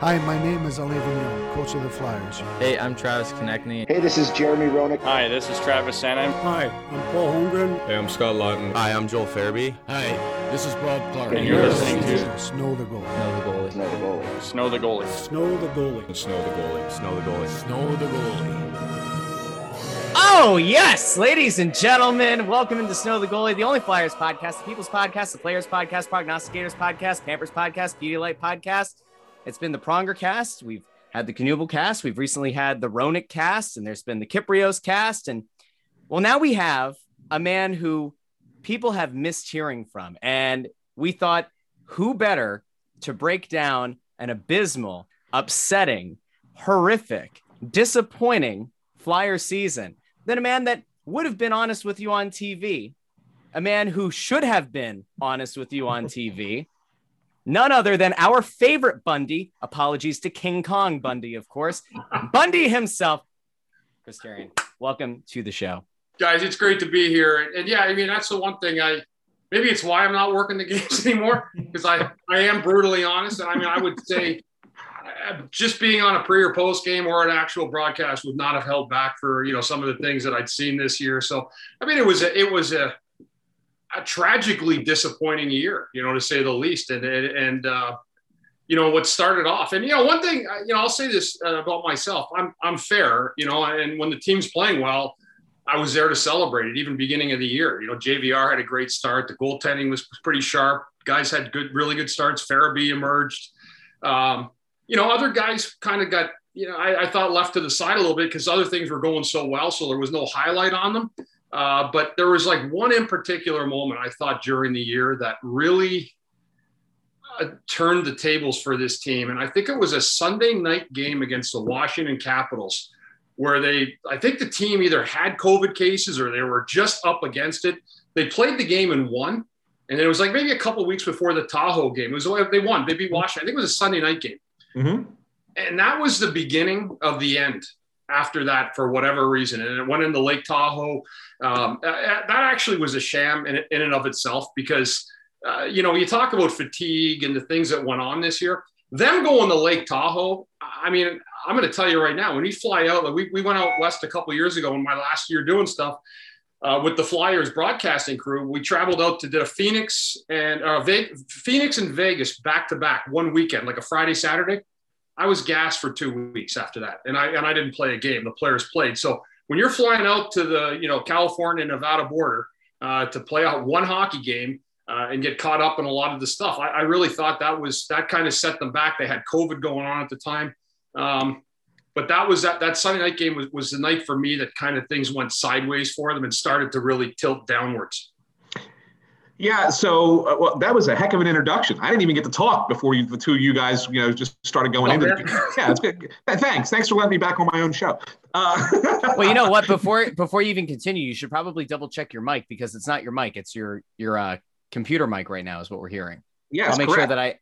Hi, my name is Alain Vigneault, coach of the Flyers. Hey, I'm Travis Konecny. Hey, this is Jeremy Roenick. Hi, this is Travis Sanheim. Hi, I'm Paul Holmgren. Hey, I'm Scott Laughton. Hi, I'm Joel Farabee. Hi, this is Bob Clarke. And you're listening to Snow the Goalie. Snow the goalie. Snow the goalie. Snow the goalie. Snow the goalie. Snow the goalie. Snow the goalie. Snow the goalie. Oh, yes, ladies and gentlemen, welcome into Snow the Goalie, the only Flyers podcast, the People's Podcast, the Players Podcast, Prognosticators Podcast, Pampers Podcast, Pedialyte Podcast. It's been the Pronger Cast. We've had the Knuble Cast. We've recently had the Roenick Cast, and there's been the Kiprios Cast. And well, now we have a man who people have missed hearing from. And we thought, who better to break down an abysmal, upsetting, horrific, disappointing Flyer season than a man that would have been honest with you on TV, a man who should have been honest with you on TV, none other than our favorite Bundy. Apologies to King Kong Bundy, of course. Bundy himself. Chris Therien, welcome to the show. Guys, it's great to be here. And yeah, I mean, that's the one thing I maybe it's why I'm not working the games anymore because I, I am brutally honest. And I mean, I would say uh, just being on a pre or post game or an actual broadcast would not have held back for, you know, some of the things that I'd seen this year. So, I mean, it was, a, it was a, a tragically disappointing year, you know, to say the least. And, and, uh, you know, what started off, and, you know, one thing, you know, I'll say this uh, about myself, I'm, I'm fair, you know, and when the team's playing well, I was there to celebrate it, even beginning of the year. You know, JVR had a great start. The goaltending was pretty sharp. Guys had good, really good starts. Farabee emerged. Um, you know, other guys kind of got, you know, I, I, thought left to the side a little bit because other things were going so well. So there was no highlight on them. Uh, but there was like one in particular moment I thought during the year that really uh, turned the tables for this team. And I think it was a Sunday night game against the Washington Capitals where they, I think the team either had COVID cases or they were just up against it. They played the game and won. And it was like maybe a couple weeks before the Tahoe game. It was they won. They beat Washington. I think it was a Sunday night game. Mm-hmm. And that was the beginning of the end after that for whatever reason. And it went into Lake Tahoe. Um, that actually was a sham in, in and of itself because, uh, you know, you talk about fatigue and the things that went on this year. Them going to Lake Tahoe, I mean, I'm going to tell you right now, when you fly out, like we, we went out west a couple years ago in my last year doing stuff uh, with the Flyers broadcasting crew. We traveled out to the Phoenix and uh, Ve- Phoenix and Vegas back to back one weekend, like a Friday, Saturday. I was gassed for two weeks after that, and I and I didn't play a game. The players played. So when you're flying out to the you know California Nevada border uh, to play out one hockey game uh, and get caught up in a lot of the stuff, I, I really thought that was that kind of set them back. They had COVID going on at the time. Um, but that was that that Sunday night game was, was the night for me that kind of things went sideways for them and started to really tilt downwards. Yeah, so uh, well, that was a heck of an introduction. I didn't even get to talk before you, the two of you guys, you know, just started going oh, into. The, yeah, it's good. Thanks, thanks for letting me back on my own show. Uh, well, you know what? Before before you even continue, you should probably double check your mic because it's not your mic; it's your your uh, computer mic right now. Is what we're hearing. Yes, I'll make correct. sure that I.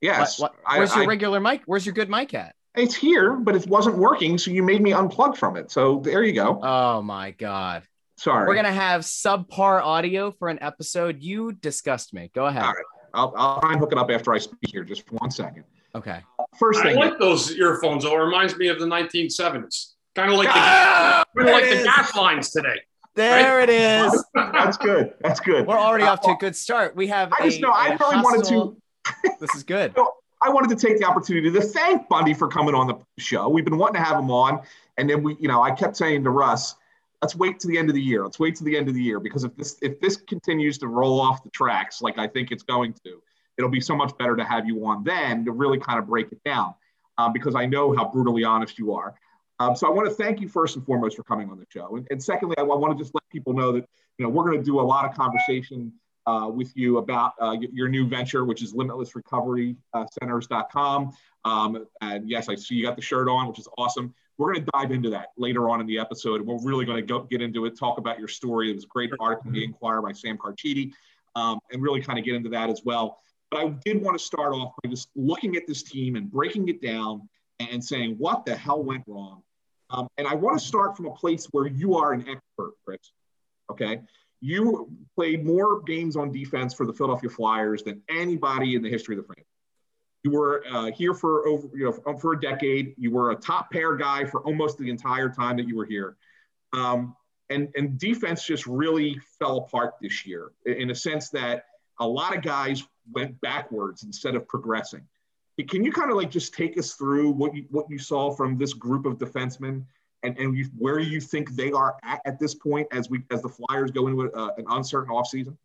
Yes. What, what, where's I, your I, regular mic? Where's your good mic at? It's here, but it wasn't working, so you made me unplug from it. So there you go. Oh my god. Sorry. We're gonna have subpar audio for an episode. You disgust me. Go ahead. All right. I'll, I'll try and hook it up after I speak here. Just for one second. Okay. First thing. I like those earphones. Though. It reminds me of the 1970s. Kind of like the, ah, kind of like the gas lines today. There right? it is. That's good. That's good. We're already uh, off to a good start. We have. I just know. I really wanted to. this is good. So I wanted to take the opportunity to thank Bundy for coming on the show. We've been wanting to have him on, and then we, you know, I kept saying to Russ, let's wait to the end of the year. Let's wait to the end of the year because if this if this continues to roll off the tracks like I think it's going to, it'll be so much better to have you on then to really kind of break it down um, because I know how brutally honest you are. Um, so I want to thank you first and foremost for coming on the show, and, and secondly, I, I want to just let people know that you know we're going to do a lot of conversation uh, with you about uh, your new venture, which is limitlessrecoverycenters.com. Um, and yes, I see you got the shirt on, which is awesome. We're going to dive into that later on in the episode. And we're really going to go get into it, talk about your story. It was a great article in the Inquirer by Sam Carchidi, um, and really kind of get into that as well. But I did want to start off by just looking at this team and breaking it down and saying, what the hell went wrong? Um, and I want to start from a place where you are an expert, Chris. Okay you played more games on defense for the Philadelphia Flyers than anybody in the history of the franchise. You were uh, here for over, you know, for a decade. You were a top pair guy for almost the entire time that you were here. Um, and, and defense just really fell apart this year in a sense that a lot of guys went backwards instead of progressing. Can you kind of like just take us through what you what you saw from this group of defensemen and, and you, where you think they are at, at this point as we as the Flyers go into uh, an uncertain offseason?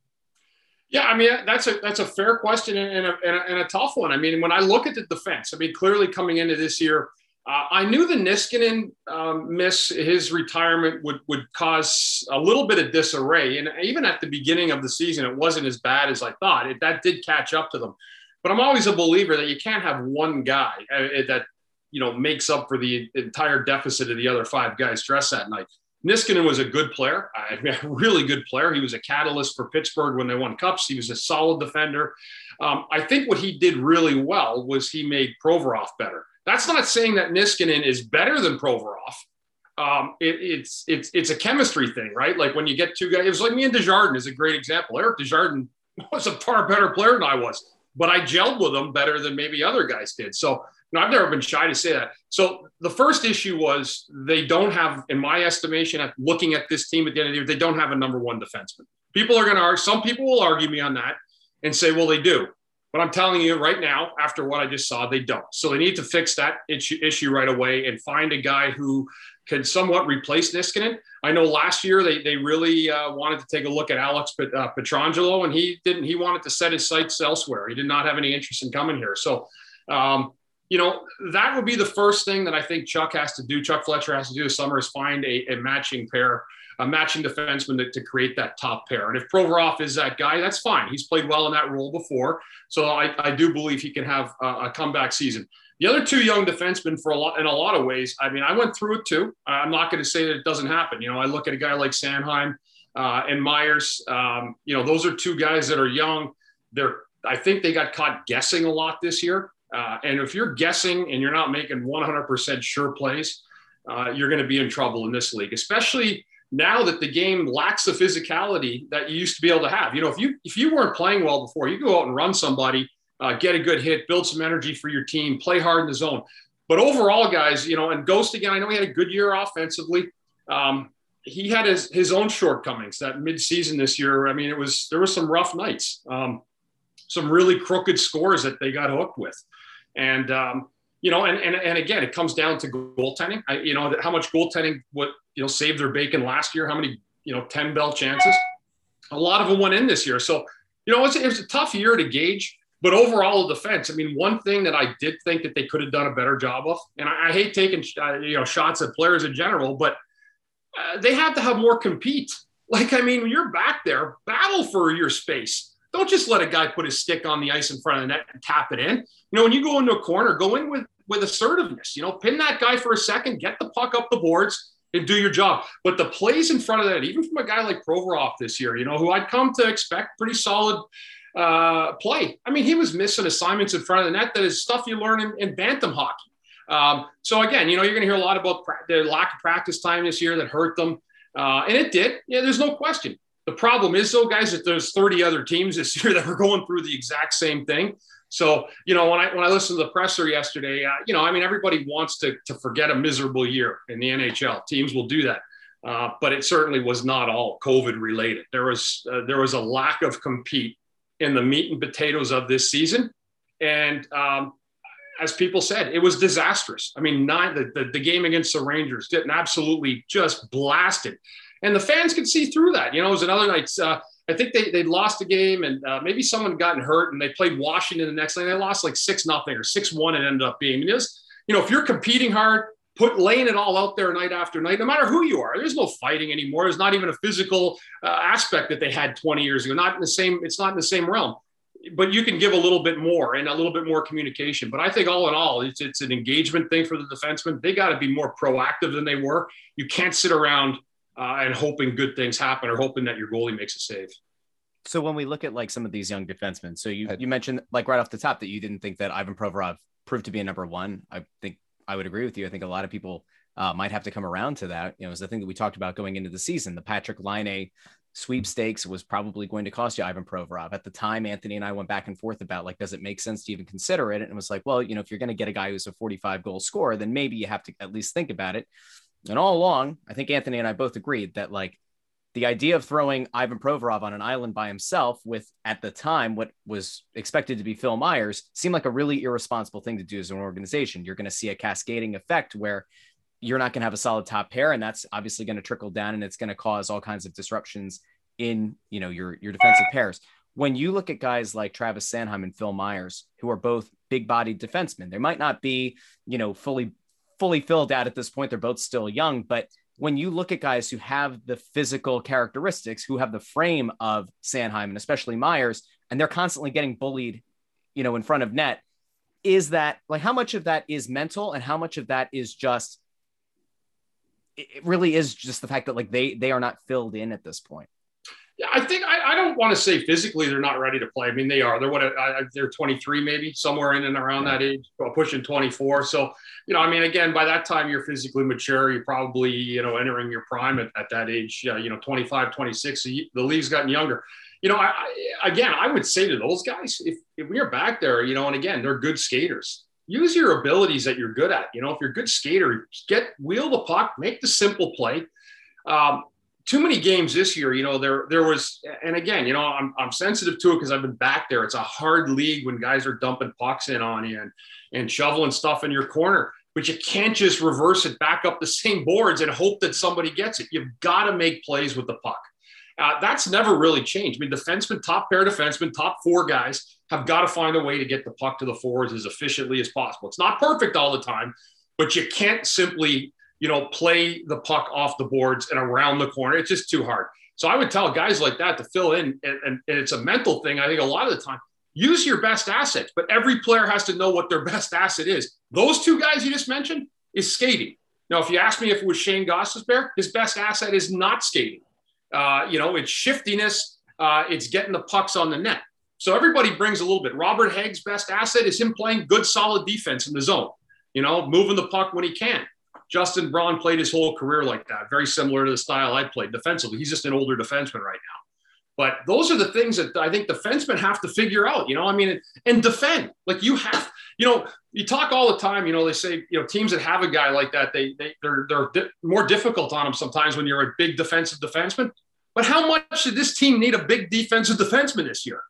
Yeah, I mean that's a that's a fair question and a, and a, and a tough one. I mean, when I look at the defense, I mean clearly coming into this year, uh, I knew the Niskanen um, miss his retirement would would cause a little bit of disarray, and even at the beginning of the season, it wasn't as bad as I thought. It, that did catch up to them, but I'm always a believer that you can't have one guy uh, that you know makes up for the entire deficit of the other five guys dressed that night. Niskanen was a good player, a really good player. He was a catalyst for Pittsburgh when they won cups. He was a solid defender. Um, I think what he did really well was he made Provorov better. That's not saying that Niskanen is better than Provorov. Um, it, it's it's it's a chemistry thing, right? Like when you get two guys, it was like me and Desjardins is a great example. Eric Desjardins was a far better player than I was, but I gelled with him better than maybe other guys did. So no, I've never been shy to say that. So the first issue was they don't have, in my estimation, at looking at this team at the end of the year, they don't have a number one defenseman. People are going to argue. Some people will argue me on that and say, well, they do. But I'm telling you right now, after what I just saw, they don't. So they need to fix that issue, right away and find a guy who can somewhat replace Niskanen. I know last year they, they really uh, wanted to take a look at Alex Pet, uh, Pietrangelo, and he didn't. He wanted to set his sights elsewhere. He did not have any interest in coming here. So um, you know, that would be the first thing that I think Chuck has to do. Chuck Fletcher has to do this summer is find a, a matching pair, a matching defenseman to, to, create that top pair. And if Provorov is that guy, that's fine. He's played well in that role before. So I, I do believe he can have a, a, comeback season. The other two young defensemen for a lot, in a lot of ways, I mean, I went through it too. I'm not going to say that it doesn't happen. You know, I look at a guy like Sanheim uh, and Myers. Um, you know, those are two guys that are young. They're, I think they got caught guessing a lot this year. Uh, and if you're guessing and you're not making 100% sure plays, uh, you're going to be in trouble in this league, especially now that the game lacks the physicality that you used to be able to have. You know, if you if you weren't playing well before, you go out and run somebody, uh, get a good hit, build some energy for your team, play hard in the zone. But overall, guys, you know, and Ghost again, I know he had a good year offensively. Um, he had his his own shortcomings that midseason this year. I mean, it was there were some rough nights, um, some really crooked scores that they got hooked with. And, um, you know, and, and, and again, it comes down to goaltending. I, you know, how much goaltending, what, you know, saved their bacon last year, how many, you know, 10 bell chances. A lot of them went in this year. So, you know, it was, it was a tough year to gauge. But overall, the defense. I mean, one thing that I did think that they could have done a better job of, and I, I hate taking uh, you know shots at players in general, but uh, they had to have more compete. Like, I mean, you're back there, battle for your space. Don't just let a guy put his stick on the ice in front of the net and tap it in. You know, when you go into a corner, go in with with assertiveness. You know, pin that guy for a second, get the puck up the boards, and do your job. But the plays in front of that, even from a guy like Provorov this year, you know, who I'd come to expect pretty solid uh, play. I mean, he was missing assignments in front of the net that is stuff you learn in, in bantam hockey. Um, so again, you know, you're going to hear a lot about pra- the lack of practice time this year that hurt them, uh, and it did. Yeah, there's no question. The problem is, though, guys, that there's 30 other teams this year that are going through the exact same thing. So, you know, when I when I listened to the presser yesterday, uh, you know, I mean, everybody wants to to forget a miserable year in the NHL. Teams will do that, uh, but it certainly was not all COVID related. There was uh, there was a lack of compete in the meat and potatoes of this season, and um, as people said, it was disastrous. I mean, not the, the, the game against the Rangers didn't absolutely just blasted and the fans could see through that. You know, it was another night. Uh, I think they they lost a game, and uh, maybe someone gotten hurt, and they played Washington the next night. They lost like six nothing or six one. and ended up being. just you know, if you're competing hard, put laying it all out there night after night, no matter who you are. There's no fighting anymore. There's not even a physical uh, aspect that they had 20 years ago. Not in the same. It's not in the same realm. But you can give a little bit more and a little bit more communication. But I think all in all, it's it's an engagement thing for the defensemen. They got to be more proactive than they were. You can't sit around uh, and hoping good things happen or hoping that your goalie makes a save. So when we look at like some of these young defensemen, so you you mentioned like right off the top that you didn't think that Ivan Provorov proved to be a number one. I think I would agree with you. I think a lot of people uh, might have to come around to that. You know, it was the thing that we talked about going into the season, the Patrik Laine sweepstakes was probably going to cost you Ivan Provorov. At the time, Anthony and I went back and forth about like, does it make sense to even consider it? And it was like, well, you know, if you're going to get a guy who's a 45 goal scorer, then maybe you have to at least think about it. And all along, I think Anthony and I both agreed that like the idea of throwing Ivan Provorov on an island by himself with at the time what was expected to be Phil Myers seemed like a really irresponsible thing to do as an organization. You're going to see a cascading effect where you're not going to have a solid top pair and that's obviously going to trickle down and it's going to cause all kinds of disruptions in you know your your defensive pairs when you look at guys like Travis Sanheim and Phil Myers who are both big bodied defensemen they might not be you know fully fully filled out at this point they're both still young but when you look at guys who have the physical characteristics who have the frame of Sanheim and especially Myers and they're constantly getting bullied you know in front of net is that like how much of that is mental and how much of that is just it really is just the fact that like they they are not filled in at this point. I think I, I don't want to say physically they're not ready to play. I mean, they are. They're what I, they're 23, maybe somewhere in and around yeah. that age, pushing 24. So, you know, I mean, again, by that time you're physically mature. You're probably, you know, entering your prime at, at that age. Uh, you know, 25, 26. So you, the league's gotten younger. You know, I, I, again, I would say to those guys, if if we are back there, you know, and again, they're good skaters use your abilities that you're good at. You know, if you're a good skater, get wheel the puck, make the simple play. Um, too many games this year, you know, there there was, and again, you know, I'm, I'm sensitive to it because I've been back there. It's a hard league when guys are dumping pucks in on you and, and shoveling stuff in your corner, but you can't just reverse it back up the same boards and hope that somebody gets it. You've got to make plays with the puck. Uh, that's never really changed. I mean, defensemen, top pair defensemen, top four guys have got to find a way to get the puck to the forwards as efficiently as possible. It's not perfect all the time, but you can't simply, you know, play the puck off the boards and around the corner. It's just too hard. So I would tell guys like that to fill in, and, and, and it's a mental thing. I think a lot of the time, use your best assets, but every player has to know what their best asset is. Those two guys you just mentioned is skating. Now, if you ask me if it was Shayne bear, his best asset is not skating. Uh, you know, it's shiftiness. Uh, it's getting the pucks on the net. So everybody brings a little bit. Robert Hägg's best asset is him playing good, solid defense in the zone. You know, moving the puck when he can. Justin Braun played his whole career like that, very similar to the style I played defensively. He's just an older defenseman right now. But those are the things that I think defensemen have to figure out. You know, I mean, and defend. Like you have, you know, you talk all the time. You know, they say, you know, teams that have a guy like that, they they they're they're di- more difficult on them sometimes when you're a big defensive defenseman. But how much did this team need a big defensive defenseman this year?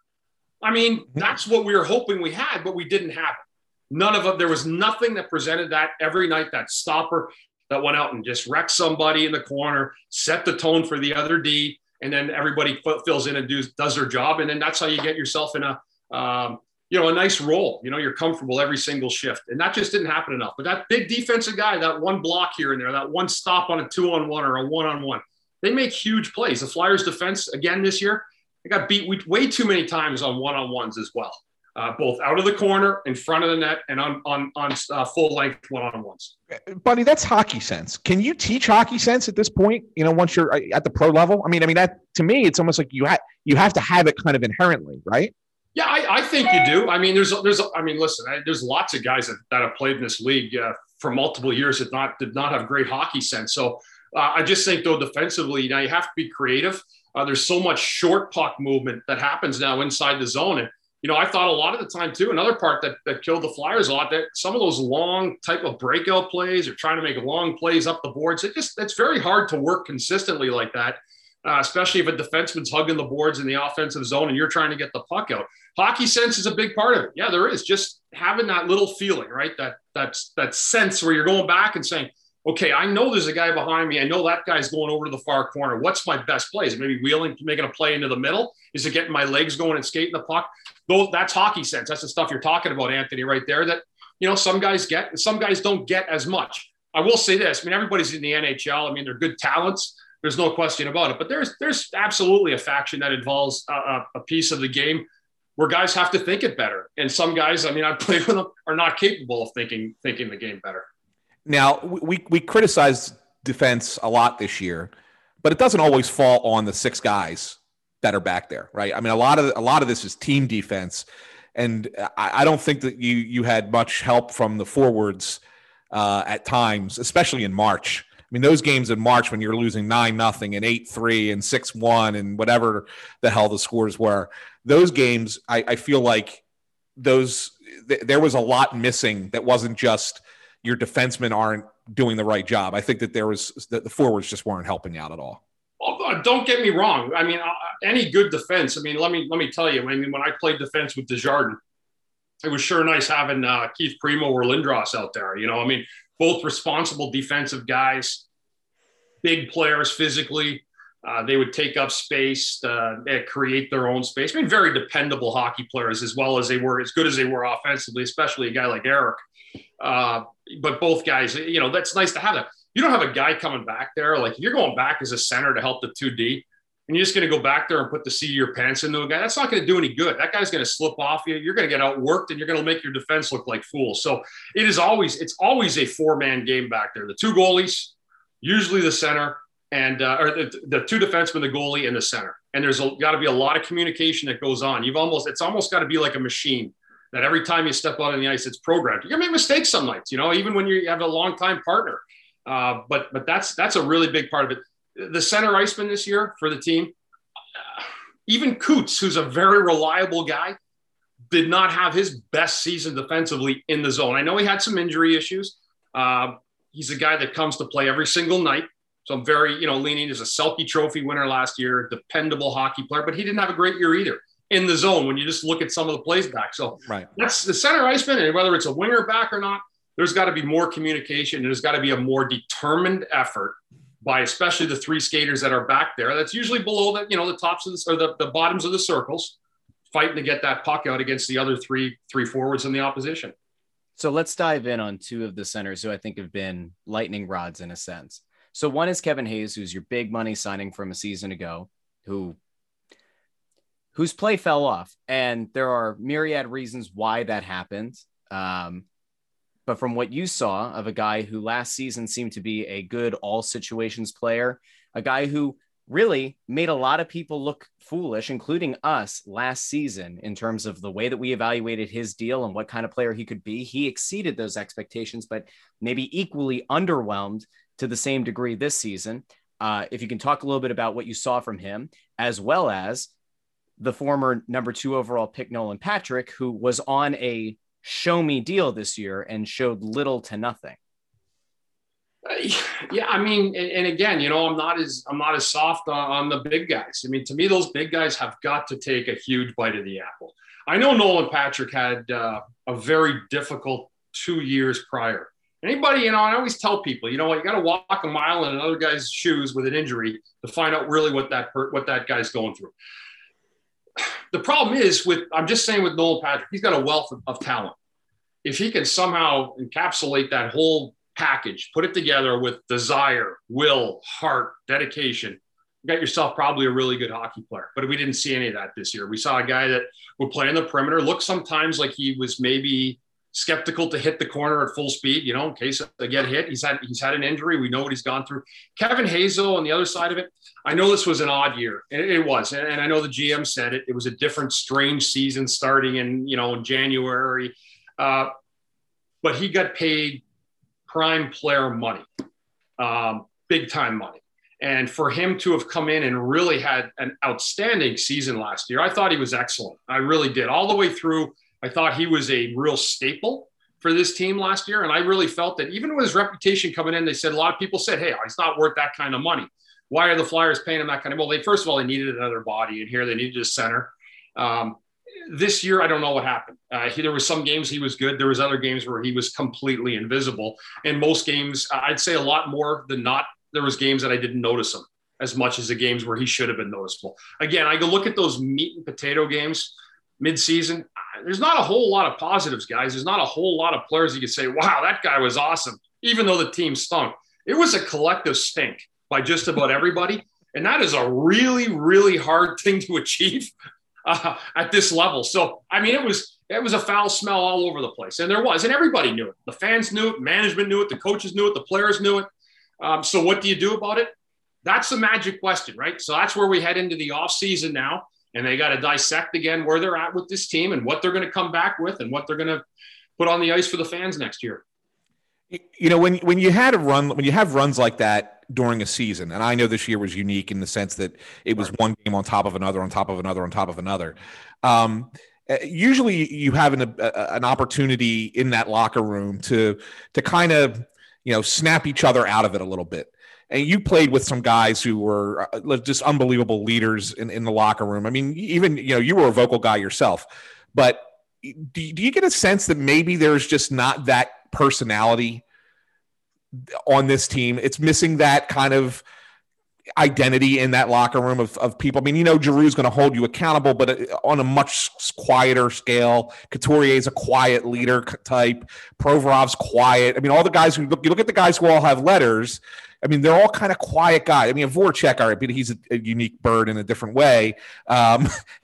I mean, mm-hmm. that's what we were hoping we had, but we didn't have it. None of them. There was nothing that presented that every night. That stopper that went out and just wrecked somebody in the corner, set the tone for the other D, and then everybody fills in and does does their job, and then that's how you get yourself in a um, you know a nice role. You know, you're comfortable every single shift, and that just didn't happen enough. But that big defensive guy, that one block here and there, that one stop on a two on one or a one on one, they make huge plays. The Flyers defense again this year they got beat way too many times on one on ones as well, uh, both out of the corner, in front of the net, and on on on uh, full length one on ones. Buddy, that's hockey sense. Can you teach hockey sense at this point? You know, once you're uh, at the pro level. I mean, I mean that to me, it's almost like you have you have to have it kind of inherently, right? Yeah, I, I think you do. I mean, there's there's I mean, listen, I, there's lots of guys that, that have played in this league uh, for multiple years that not did not have great hockey sense. So uh, I just think though defensively, you now you have to be creative. Uh, there's so much short puck movement that happens now inside the zone. And, you know, I thought a lot of the time too, another part that, that killed the Flyers a lot, that some of those long type of breakout plays or trying to make long plays up the boards, it just, it's very hard to work consistently like that. Uh, especially if a defenseman's hugging the boards in the offensive zone and you're trying to get the puck out. Hockey sense is a big part of it. Yeah, there is just having that little feeling, right? That that's that sense where you're going back and saying, okay, I know there's a guy behind me. I know that guy's going over to the far corner. What's my best play? Is it maybe wheeling, making a play into the middle? Is it getting my legs going and skating the puck? Though that's hockey sense. That's the stuff you're talking about, Anthony, right there. That you know some guys get, some guys don't get as much. I will say this. I mean, everybody's in the NHL. I mean, they're good talents. There's no question about it. But there's there's absolutely a faction that involves a, a piece of the game where guys have to think it better. And some guys, I mean, I've played with them, are not capable of thinking thinking the game better. Now we we criticize defense a lot this year, but it doesn't always fall on the six guys that are back there, right? I mean, a lot of a lot of this is team defense, and I, I don't think that you you had much help from the forwards uh, at times, especially in March. I mean, those games in March when you're losing nine nothing and eight three and six one and whatever the hell the scores were, those games, I, I feel like those th- there was a lot missing that wasn't just your defensemen aren't doing the right job. I think that there was that the forwards just weren't helping out at all. Well, don't get me wrong. I mean, any good defense. I mean, let me let me tell you. I mean, when I played defense with Desjardins, it was sure nice having uh, Keith Primeau or Lindros out there. You know, I mean, both responsible defensive guys, big players physically. Uh, they would take up space, uh, create their own space. I mean, very dependable hockey players as well as they were, as good as they were offensively, especially a guy like Eric. Uh, but both guys, you know, that's nice to have that. You don't have a guy coming back there. Like you're going back as a center to help the 2D, and you're just going to go back there and put the seat of your pants into a guy, that's not going to do any good. That guy's going to slip off you. You're going to get outworked and you're going to make your defense look like fools. So it is always, it's always a four man game back there. The two goalies, usually the center, and uh, or the, the two defensemen, the goalie, and the center. And there's got to be a lot of communication that goes on. You've almost, it's almost got to be like a machine that every time you step out on the ice, it's programmed. You're gonna make mistakes some nights, you know, even when you have a long time partner. Uh, but but that's that's a really big part of it. The center iceman this year for the team, uh, even Coots, who's a very reliable guy, did not have his best season defensively in the zone. I know he had some injury issues. Uh, he's a guy that comes to play every single night. So I'm very, you know, leaning as a Selke Trophy winner last year, dependable hockey player, but he didn't have a great year either in the zone when you just look at some of the plays back. So right. that's the center iceman, and whether it's a winger back or not, there's got to be more communication. There's got to be a more determined effort by especially the three skaters that are back there. That's usually below the, you know, the tops of the, or the, the bottoms of the circles, fighting to get that puck out against the other three three forwards in the opposition. So let's dive in on two of the centers who I think have been lightning rods in a sense. So one is Kevin Hayes, who's your big money signing from a season ago, who whose play fell off. And there are myriad reasons why that happened. Um, but from what you saw of a guy who last season seemed to be a good all situations player, a guy who really made a lot of people look foolish, including us last season, in terms of the way that we evaluated his deal and what kind of player he could be. He exceeded those expectations, but maybe equally underwhelmed to the same degree this season. Uh, if you can talk a little bit about what you saw from him, as well as the former number two overall pick, Nolan Patrick, who was on a show me deal this year and showed little to nothing. Uh, yeah, I mean, and, again, you know, I'm not as I'm not as soft on, on, the big guys. I mean, to me, those big guys have got to take a huge bite of the apple. I know Nolan Patrick had uh, a very difficult two years prior. Anybody, you know, I always tell people, you know what, you got to walk a mile in another guy's shoes with an injury to find out really what that what that guy's going through the problem is with I'm just saying with Nolan Patrick, he's got a wealth of, of talent. If he can somehow encapsulate that whole package, put it together with desire, will, heart, dedication, you got yourself probably a really good hockey player. But we didn't see any of that this year. We saw a guy that would play in the perimeter, look sometimes like he was maybe skeptical to hit the corner at full speed, you know, in case they get hit. He's had he's had an injury. We know what he's gone through. Kevin Hazel on the other side of it, I know this was an odd year. It, it was, and I know the GM said it. It was a different, strange season starting in you know in January, uh, but he got paid prime player money, um, big time money. And for him to have come in and really had an outstanding season last year, I thought he was excellent. I really did all the way through I thought he was a real staple for this team last year. And I really felt that even with his reputation coming in, they said a lot of people said, hey, he's not worth that kind of money. Why are the Flyers paying him that kind of? money? Well, they first of all they needed another body, in here they needed a center. Um, this year, I don't know what happened. Uh, he, there was some games he was good. There was other games where he was completely invisible. And most games, I'd say a lot more than not. There was games that I didn't notice him as much as the games where he should have been noticeable. Again, I go look at those meat and potato games midseason there's not a whole lot of positives, guys. There's not a whole lot of players you could say, wow, that guy was awesome, even though the team stunk. It was a collective stink by just about everybody. And that is a really, really hard thing to achieve uh, at this level. So, I mean, it was it was a foul smell all over the place, and there was, and everybody knew it. The fans knew it, management knew it, the coaches knew it, the players knew it. Um, so, what do you do about it? That's the magic question, right? So that's where we head into the off season now and they got to dissect again where they're at with this team and what they're going to come back with and what they're going to put on the ice for the fans next year. You know, when when you had a run, when you have runs like that during a season, and I know this year was unique in the sense that it was one game on top of another, on top of another, on top of another. Um, uh, usually, you have an a, an opportunity in that locker room to to kind of you know snap each other out of it a little bit. And you played with some guys who were uh, just unbelievable leaders in, in the locker room. I mean, even you know, you were a vocal guy yourself, but do, do you get a sense that maybe there's just not that personality on this team. It's missing that kind of identity in that locker room of, of people. I mean, you know, Giroux's going to hold you accountable, but uh, on a much quieter scale. Couturier is a quiet leader type. Provorov's quiet. I mean, all the guys who look, you look at the guys who all have letters. I mean, they're all kind of quiet guys. I mean, Voracek, all right, but he's a, a unique bird in a different way. Um,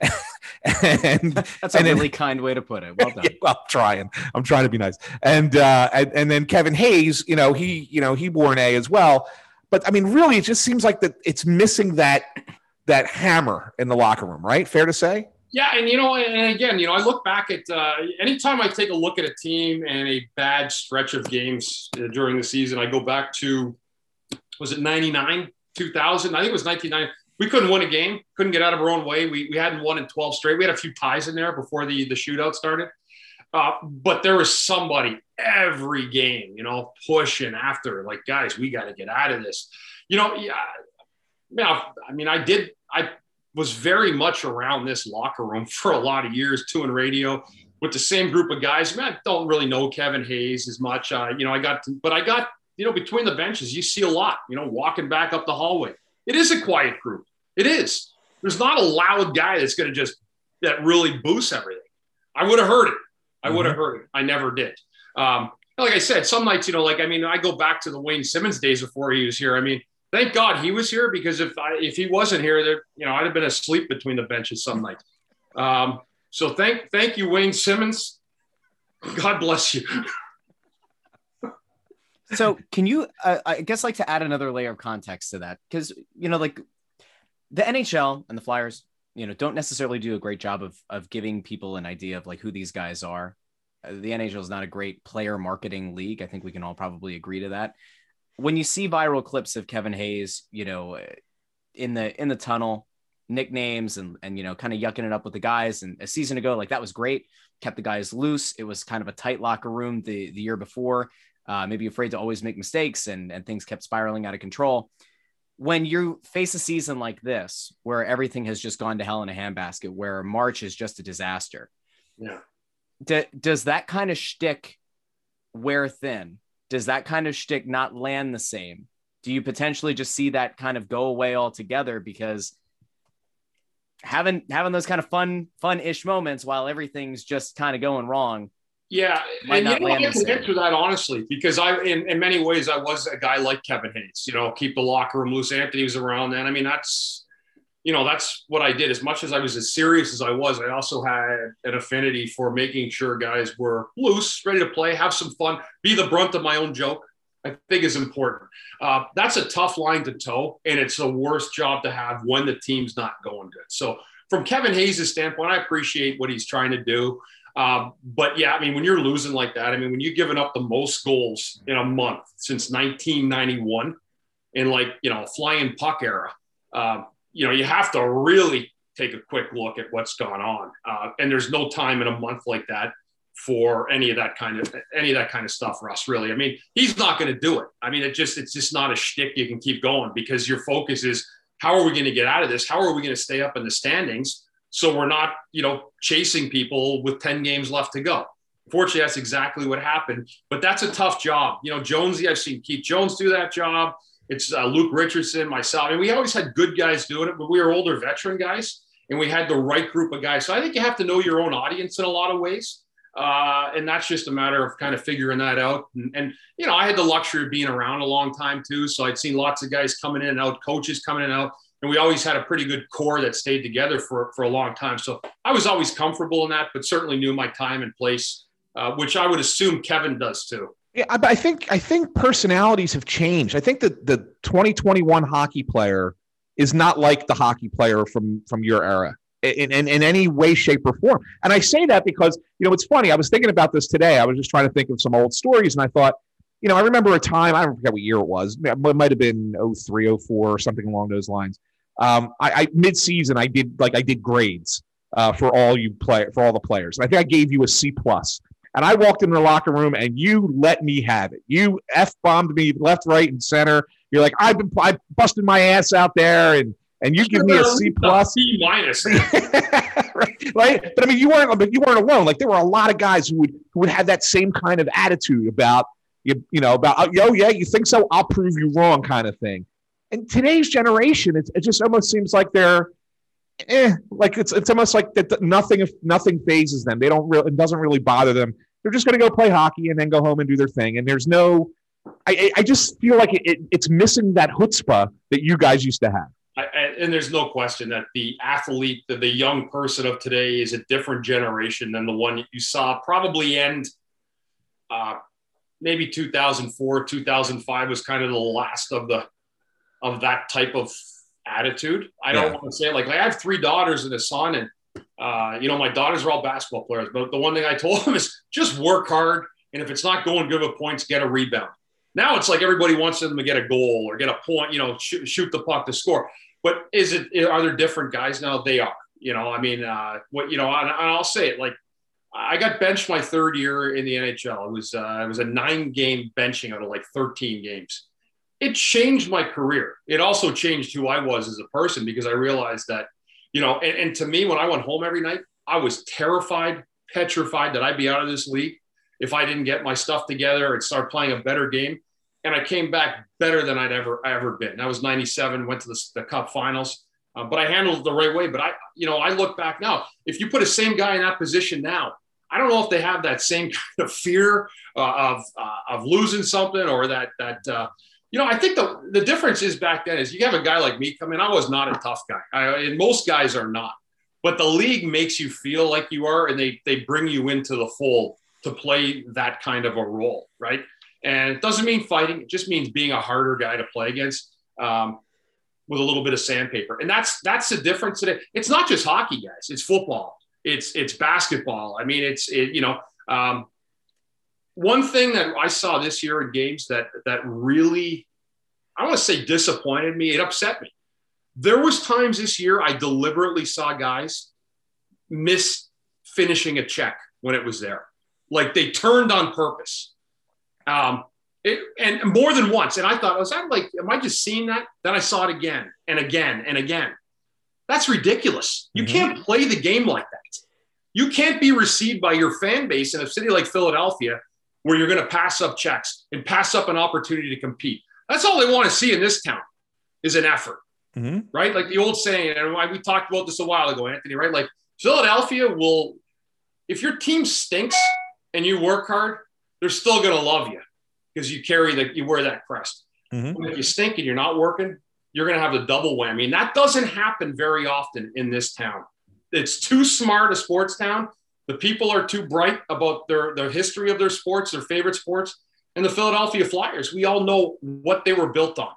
and that's a and really then, kind way to put it. Well done. Yeah, well, I'm trying. I'm trying to be nice. And, uh, and and then Kevin Hayes, you know, he you know he wore an A as well. But I mean, really, it just seems like that it's missing that that hammer in the locker room, right? Fair to say. Yeah, and you know, and again, you know, I look back at uh, anytime I take a look at a team and a bad stretch of games uh, during the season, I go back to was it 99, 2000? I think it was 1990. We couldn't win a game, couldn't get out of our own way. We, we hadn't won in 12 straight. We had a few ties in there before the, the shootout started. Uh, but there was somebody every game, you know, pushing after, like, guys, we got to get out of this. You know, yeah, yeah, I mean, I did, I was very much around this locker room for a lot of years, in radio with the same group of guys. I, mean, I don't really know Kevin Hayes as much. Uh, you know, I got, to, but I got you know, between the benches, you see a lot, you know, walking back up the hallway. It is a quiet group. It is. There's not a loud guy that's going to just, that really boosts everything. I would have heard it. I would have mm-hmm. heard it. I never did. Um, like I said, some nights, you know, like, I mean, I go back to the Wayne Simmonds days before he was here. I mean, thank God he was here because if I, if he wasn't here, there, you know, I'd have been asleep between the benches some nights. Um, so thank, thank you, Wayne Simmonds. God bless you. so can you uh, i guess like to add another layer of context to that? Because you know like the nhl and the flyers you know don't necessarily do a great job of of giving people an idea of like who these guys are. Uh, the nhl is not a great player marketing league. I think we can all probably agree to that. When you see viral clips of kevin hayes you know in the in the tunnel nicknames and and you know kind of yucking it up with the guys and a season ago like that was great. Kept the guys loose. It was kind of a tight locker room the the year before uh, maybe afraid to always make mistakes and, and things kept spiraling out of control. When you face a season like this, where everything has just gone to hell in a handbasket, where March is just a disaster, yeah, does that kind of shtick wear thin? Does that kind of shtick not land the same? Do you potentially just see that kind of go away altogether because having having those kind of fun fun ish moments while everything's just kind of going wrong yeah, and you know, I can answer that honestly because I, in, in many ways, I was a guy like Kevin Hayes. You know, keep the locker room loose. Anthony was around then. I mean, that's, you know, that's what I did. As much as I was as serious as I was, I also had an affinity for making sure guys were loose, ready to play, have some fun, be the brunt of my own joke. I think is important. Uh, that's a tough line to toe, and it's the worst job to have when the team's not going good. So, from Kevin Hayes' standpoint, I appreciate what he's trying to do. Um, but yeah, I mean, when you're losing like that, I mean, when you're giving up the most goals in a month since 1991 in like, you know, flying puck era, uh, you know, you have to really take a quick look at what's gone on. Uh, and there's no time in a month like that for any of that kind of any of that kind of stuff, Russ. Really, I mean, he's not going to do it. I mean, it just it's just not a shtick you can keep going because your focus is how are we going to get out of this? How are we going to stay up in the standings? So we're not, you know, chasing people with 10 games left to go. Fortunately, that's exactly what happened. But that's a tough job. You know, Jonesy, I've seen Keith Jones do that job. It's uh, Luke Richardson, myself. Mean, we always had good guys doing it, but we were older veteran guys and we had the right group of guys. So I think you have to know your own audience in a lot of ways. Uh, and that's just a matter of kind of figuring that out. And, and, you know, I had the luxury of being around a long time too. So I'd seen lots of guys coming in and out, coaches coming in and out and we always had a pretty good core that stayed together for, for a long time. So I was always comfortable in that, but certainly knew my time and place, uh, which I would assume Kevin does too. Yeah, I think I think personalities have changed. I think that the 2021 hockey player is not like the hockey player from from your era in, in, in any way, shape, or form. And I say that because you know it's funny. I was thinking about this today. I was just trying to think of some old stories, and I thought you know, I remember a time, I don't forget what year it was, it might have been 03, 04 or something along those lines. Um, I, I mid-season, I did like I did grades uh, for all you play for all the players. And I think I gave you a C plus. And I walked in the locker room and you let me have it. You f bombed me left, right, and center. You're like, I've been I busted my ass out there, and and you give me a C plus, C minus. right, right? But I mean, you weren't, but you weren't alone. Like there were a lot of guys who would who would have that same kind of attitude about you, you know, about oh yeah, you think so? I'll prove you wrong, kind of thing. And today's generation, it, it just almost seems like they're, eh, like it's it's almost like that nothing if nothing phases them. They don't really, it doesn't really bother them. They're just going to go play hockey and then go home and do their thing. And there's no, I, I just feel like it, it, it's missing that chutzpah that you guys used to have. I, and there's no question that the athlete, the, the young person of today, is a different generation than the one you saw probably end uh, maybe 2004, 2005 was kind of the last of the of that type of attitude. I don't want to say like, like I have three daughters and a son, and uh, you know my daughters are all basketball players. But the one thing I told them is just work hard, and if it's not going good with points, get a rebound. Now it's like everybody wants them to get a goal or get a point, you know, shoot, shoot the puck to score. But is it are there different guys now? They are. You know, I mean, uh, what you know, and I'll say it like I got benched my third year in the NHL. It was uh, it was a nine game benching out of like 13 games. It changed my career. It also changed who I was as a person because I realized that, you know, and, and to me, when I went home every night, I was terrified, petrified that I'd be out of this league if I didn't get my stuff together and start playing a better game. And I came back better than I'd ever ever been. That was '97. Went to the, the Cup Finals. Uh, but I handled it the right way. But I, you know, I look back now. If you put a same guy in that position now, I don't know if they have that same kind of fear uh, of uh, of losing something or that that uh, you know. I think the the difference is back then is you have a guy like me come in. I was not a tough guy, I, and most guys are not. But the league makes you feel like you are, and they they bring you into the fold to play that kind of a role, right? And it doesn't mean fighting; it just means being a harder guy to play against. Um, with a little bit of sandpaper, and that's that's the difference today. It's not just hockey, guys; it's football it's it's basketball. I mean, it's it, you know um, one thing that I saw this year in games that that really I want to say disappointed me. It upset me. There was times this year I deliberately saw guys miss finishing a check when it was there, like they turned on purpose. Um, it, and more than once. And I thought, was that like, am I just seeing that? Then I saw it again and again and again. That's ridiculous. You mm-hmm. can't play the game like that. You can't be received by your fan base in a city like Philadelphia where you're going to pass up checks and pass up an opportunity to compete. That's all they want to see in this town is an effort, mm-hmm. right? Like the old saying, and we talked about this a while ago, Anthony, right? Like Philadelphia will, if your team stinks and you work hard, they're still going to love you because you carry the, you wear that crest. Mm-hmm. If you stink and you're not working, you're going to have a double whammy. And that doesn't happen very often in this town it's too smart a sports town. The people are too bright about their, their history of their sports, their favorite sports. And the Philadelphia Flyers, we all know what they were built on.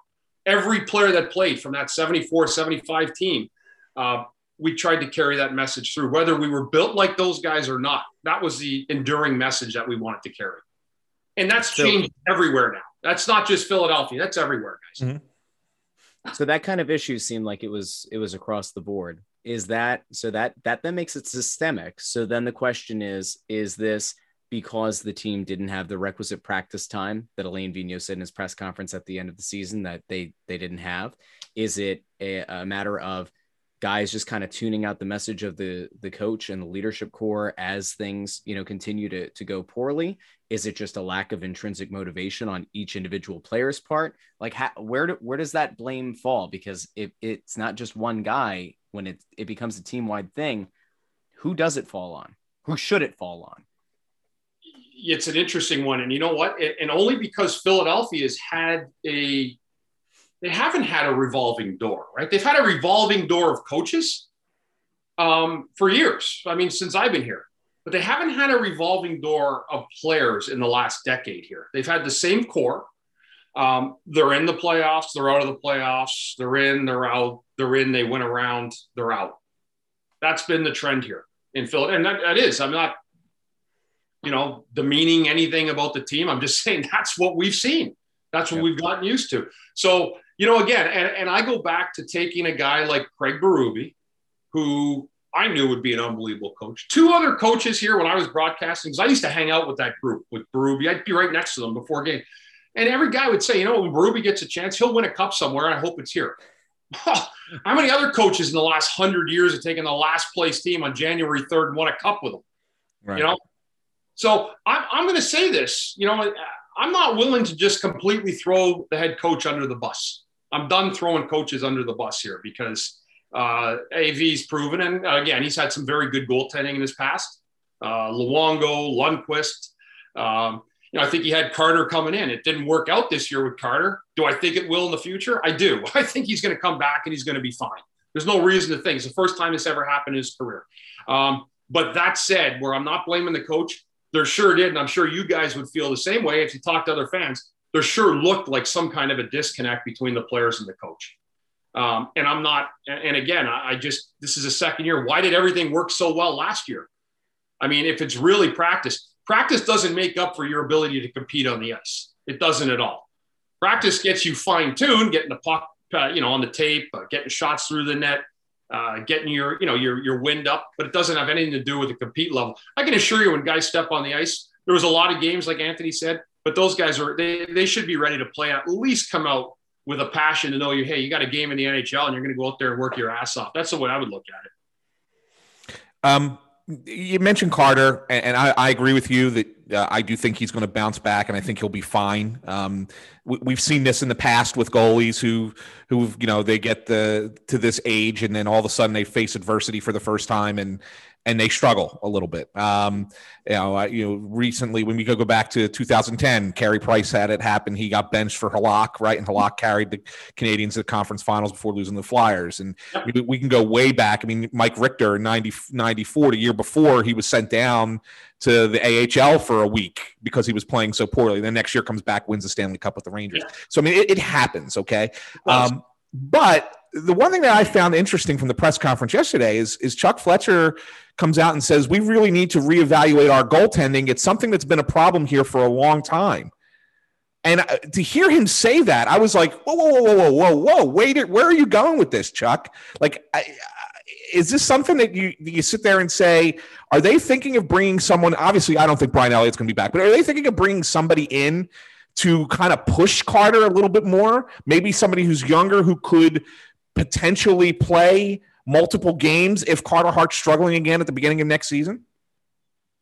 Every player that played from that 74, 75 team, uh, we tried to carry that message through, whether we were built like those guys or not. That was the enduring message that we wanted to carry. And that's changed everywhere now. That's not just Philadelphia, that's everywhere, guys. Mm-hmm. So that kind of issue seemed like it was it was across the board is that so that that then makes it systemic. So then the question is is this because the team didn't have the requisite practice time that Alain Vigneault said in his press conference at the end of the season that they they didn't have? Is it a, a matter of guys just kind of tuning out the message of the the coach and the leadership core as things you know continue to to go poorly is it just a lack of intrinsic motivation on each individual player's part like how, where do, where does that blame fall because if it's not just one guy when it it becomes a team wide thing, who does it fall on? Who should it fall on? It's an interesting one, and you know what? And only because Philadelphia has had a they haven't had a revolving door, right? They've had a revolving door of coaches um, for years. I mean, since I've been here, but they haven't had a revolving door of players in the last decade here. They've had the same core. Um, they're in the playoffs. They're out of the playoffs. They're in. They're out. They're in. They went around. They're out. That's been the trend here in Philly, and that, that is. I'm not. you know, demeaning anything about the team. I'm just saying that's what we've seen. That's what we've gotten used to. So, you know, again, and, and I go back to taking a guy like Craig Berube, who I knew would be an unbelievable coach. Two other coaches here when I was broadcasting, because I used to hang out with that group with Berube. I'd be right next to them before game. And every guy would say, you know, when Berube gets a chance, he'll win a cup somewhere. I hope it's here. How many other coaches in the last hundred years have taken the last place team on January 3rd and won a cup with them? Right. You know? So I'm, I'm going to say this, you know, I'm not willing to just completely throw the head coach under the bus. I'm done throwing coaches under the bus here because uh, AV's proven, and again, he's had some very good goaltending in his past. Uh, Luongo, Lundqvist. Um, you know, I think he had Carter coming in. It didn't work out this year with Carter. Do I think it will in the future? I do. I think he's going to come back and he's going to be fine. There's no reason to think it's the first time this ever happened in his career. Um, but that said, where I'm not blaming the coach, there sure did, and I'm sure you guys would feel the same way if you talk to other fans. There sure looked like some kind of a disconnect between the players and the coach. Um, and I'm not, and again, I, just, this is a second year. Why did everything work so well last year? I mean, if it's really practice, practice doesn't make up for your ability to compete on the ice. It doesn't at all. Practice gets you fine tuned, getting the puck, uh, you know, on the tape, uh, getting shots through the net, uh, getting your, you know, your your wind up, but it doesn't have anything to do with the compete level. I can assure you, when guys step on the ice, there was a lot of games, like Anthony said, but those guys are they they should be ready to play. At least come out with a passion to know you, hey, you got a game in the NHL, and you're going to go out there and work your ass off. That's the way I would look at it. Um, you mentioned Carter, and, I, I agree with you that uh, I do think he's going to bounce back, and I think he'll be fine. Um, we, we've seen this in the past with goalies who, who you know, they get the to this age, and then all of a sudden they face adversity for the first time, and and they struggle a little bit. Um, you know, I, you know, recently when we go go back to 2010, Carey Price had it happen. He got benched for Halak, right? And Halak carried the Canadiens to the conference finals before losing the Flyers. And we, we can go way back. I mean, Mike Richter in 90, 94, the year before, he was sent down to the AHL for a week because he was playing so poorly. Then next year comes back, wins the Stanley Cup with the Rangers. So I mean, it, it happens. Okay, um, but the one thing that I found interesting from the press conference yesterday is is Chuck Fletcher comes out and says we really need to reevaluate our goaltending. It's something that's been a problem here for a long time. And uh, to hear him say that, I was like, whoa, whoa, whoa, whoa, whoa, whoa, wait, where are you going with this, Chuck? Like, I, is this something that you you sit there and say, are they thinking of bringing someone? Obviously, I don't think Brian Elliott's going to be back, but are they thinking of bringing somebody in to kind of push Carter a little bit more? Maybe somebody who's younger who could potentially play multiple games if Carter Hart's struggling again at the beginning of next season?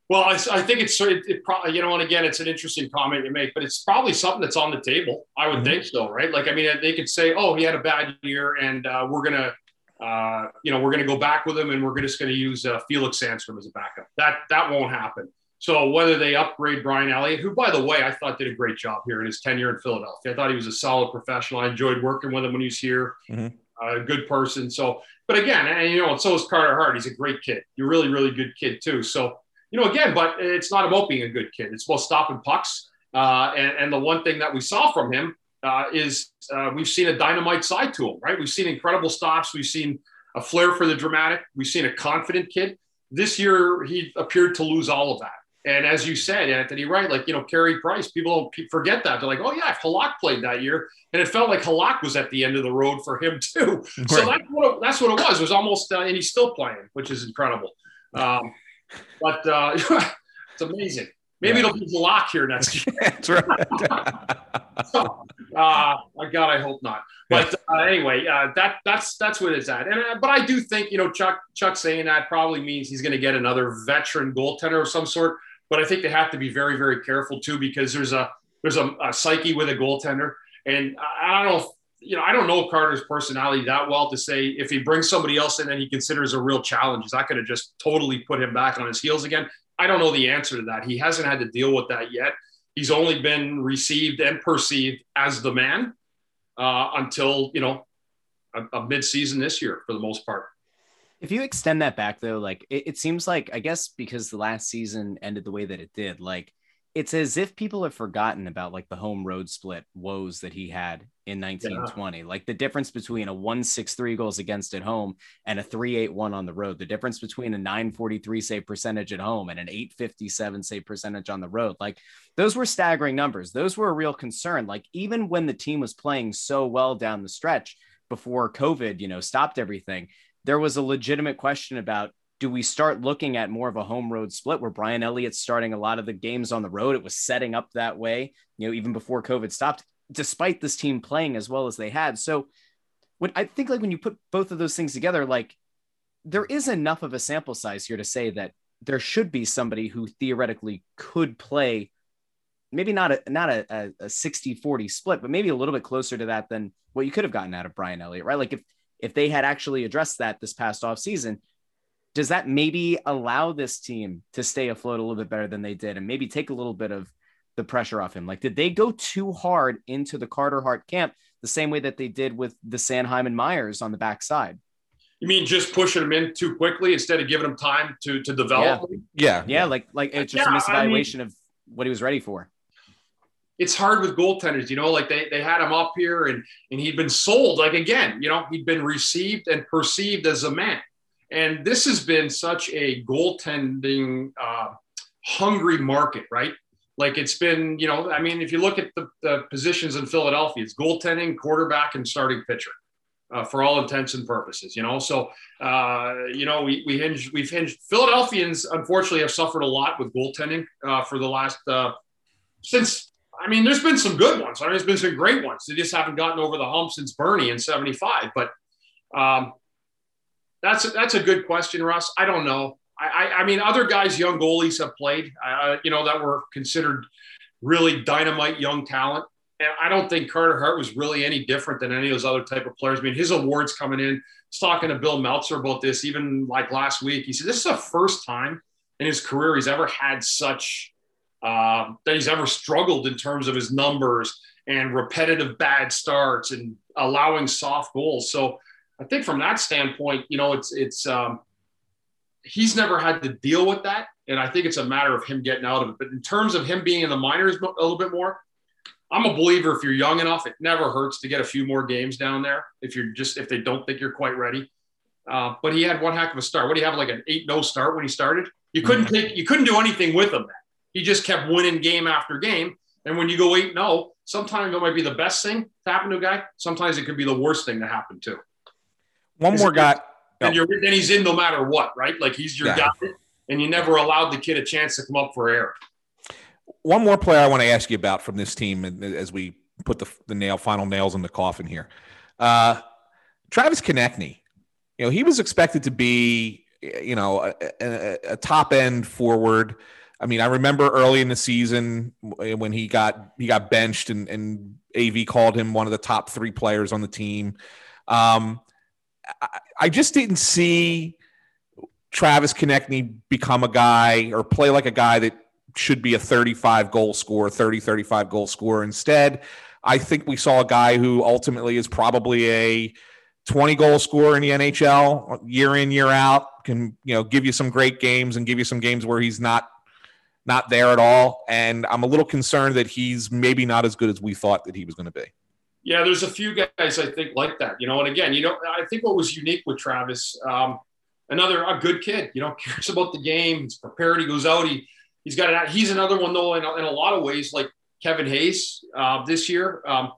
Well, I, I think it's it, it probably you know, and again, it's an interesting comment you make, but it's probably something that's on the table. I would Mhm. think so, right? Like, I mean, they could say, "Oh, he had a bad year, and uh, we're gonna, uh, you know, we're gonna go back with him, and we're just gonna use uh, Felix Sandstrom as a backup." That that won't happen. So whether they upgrade Brian Elliott, who, by the way, I thought did a great job here in his tenure in Philadelphia, I thought he was a solid professional. I enjoyed working with him when he was here. Mhm. A good person. So, but again, and you know, so is Carter Hart. He's a great kid. You're really, really good kid too. So you know, again, but it's not about being a good kid. It's about stopping pucks. Uh, and, and the one thing that we saw from him uh, is uh, we've seen a dynamite side to him, right? We've seen incredible stops. We've seen a flair for the dramatic. We've seen a confident kid. This year, he appeared to lose all of that. And as you said, Anthony, right? Like, you know, Carey Price, people forget that. They're like, oh, yeah, Halak played that year. And it felt like Halak was at the end of the road for him, too. So that's what, it, that's what it was. It was almost, uh, and he's still playing, which is incredible. Um, but uh, it's amazing. Maybe Yeah. it'll be Halak here next year. That's right. So, uh, my God, I hope not. But uh, anyway, uh, that that's that's what it's at. And uh, but I do think you know Chuck Chuck saying that probably means he's going to get another veteran goaltender of some sort. But I think they have to be very very careful too because there's a there's a, a psyche with a goaltender, and I, don't know. If, you know, I don't know Carter's personality that well to say if he brings somebody else in and he considers a real challenge, is that going to just totally put him back on his heels again? I don't know the answer to that. He hasn't had to deal with that yet. He's only been received and perceived as the man uh, until you know a, a mid-season this year for the most part. If you extend that back though, like it, it seems like I guess because the last season ended the way that it did, like it's as if people have forgotten about like the home road split woes that he had in 1920. Yeah. Like the difference between a 163 goals against at home and a 381 on the road, the difference between a 943 save percentage at home and an 857 save percentage on the road. Like those were staggering numbers. Those were a real concern. Like even when the team was playing so well down the stretch before COVID, you know, stopped everything, there was a legitimate question about do we start looking at more of a home road split where Brian Elliott's starting a lot of the games on the road? It was setting up that way, you know, even before COVID stopped, despite this team playing as well as they had. So I think like when you put both of those things together, like there is enough of a sample size here to say that there should be somebody who theoretically could play maybe not a not a, a 60 40 split, but maybe a little bit closer to that than what you could have gotten out of Brian Elliott, right? Like if if they had actually addressed that this past off season, does that maybe allow this team to stay afloat a little bit better than they did and maybe take a little bit of the pressure off him? Like, did they go too hard into the Carter Hart camp the same way that they did with the Sanheim and Myers on the backside? You mean just pushing him in too quickly instead of giving him time to to develop? Yeah, yeah, yeah like like it's just yeah, a misevaluation I mean, of what he was ready for. It's hard with goaltenders, you know, like they, they had him up here and and he'd been sold. Like again, you know, he'd been received and perceived as a man. And this has been such a goaltending uh, hungry market, right? Like it's been, you know, I mean, if you look at the, the positions in Philadelphia, it's goaltending, quarterback, and starting pitcher. Uh, for all intents and purposes, you know. So, uh, you know, we we hinge, we've hinged. Philadelphians, unfortunately, have suffered a lot with goaltending uh, for the last uh, since. I mean, there's been some good ones. I mean, there's been some great ones. They just haven't gotten over the hump since Bernie in '75. But um, that's a, that's a good question, Russ. I don't know. I, I, I mean, other guys, young goalies have played, uh, you know, that were considered really dynamite young talent. And I don't think Carter Hart was really any different than any of those other type of players. I mean, his awards coming in. I was talking to Bill Meltzer about this even like last week. He said this is the first time in his career he's ever had such uh, that he's ever struggled in terms of his numbers and repetitive bad starts and allowing soft goals. So I think from that standpoint, you know, it's it's um, he's never had to deal with that, and I think it's a matter of him getting out of it. But in terms of him being in the minors a little bit more, I'm a believer. If you're young enough, it never hurts to get a few more games down there. If you're just if they don't think you're quite ready. Uh, but he had one heck of a start. What do you have like an eight no start when he started? You couldn't mm-hmm. take you couldn't do anything with him. He just kept winning game after game. And when you go eight no, sometimes it might be the best thing to happen to a guy. Sometimes it could be the worst thing to happen to. One more guy. And you're then he's in no matter what, right? Like he's your yeah. guy, and you never allowed the kid a chance to come up for air. One more player I want to ask you about from this team, as we put the, the nail final nails in the coffin here. Uh, Travis Konecny, you know, he was expected to be, you know, a, a, a top end forward. I mean, I remember early in the season when he got he got benched and, and AV called him one of the top three players on the team. Um, I, just didn't see Travis Konecny become a guy or play like a guy that should be a 35 goal scorer, 30, 35 goal scorer. Instead, I think we saw a guy who ultimately is probably a 20 goal scorer in the NHL year in, year out, can, you know, give you some great games and give you some games where he's not not there at all. And I'm a little concerned that he's maybe not as good as we thought that he was going to be. Yeah, there's a few guys I think like that, you know. And again, you know, I think what was unique with Travis, um, another a good kid, you know, cares about the game. He's prepared. He goes out. He he's got it. He's another one though, in a, in a lot of ways, like Kevin Hayes uh, this year. Um,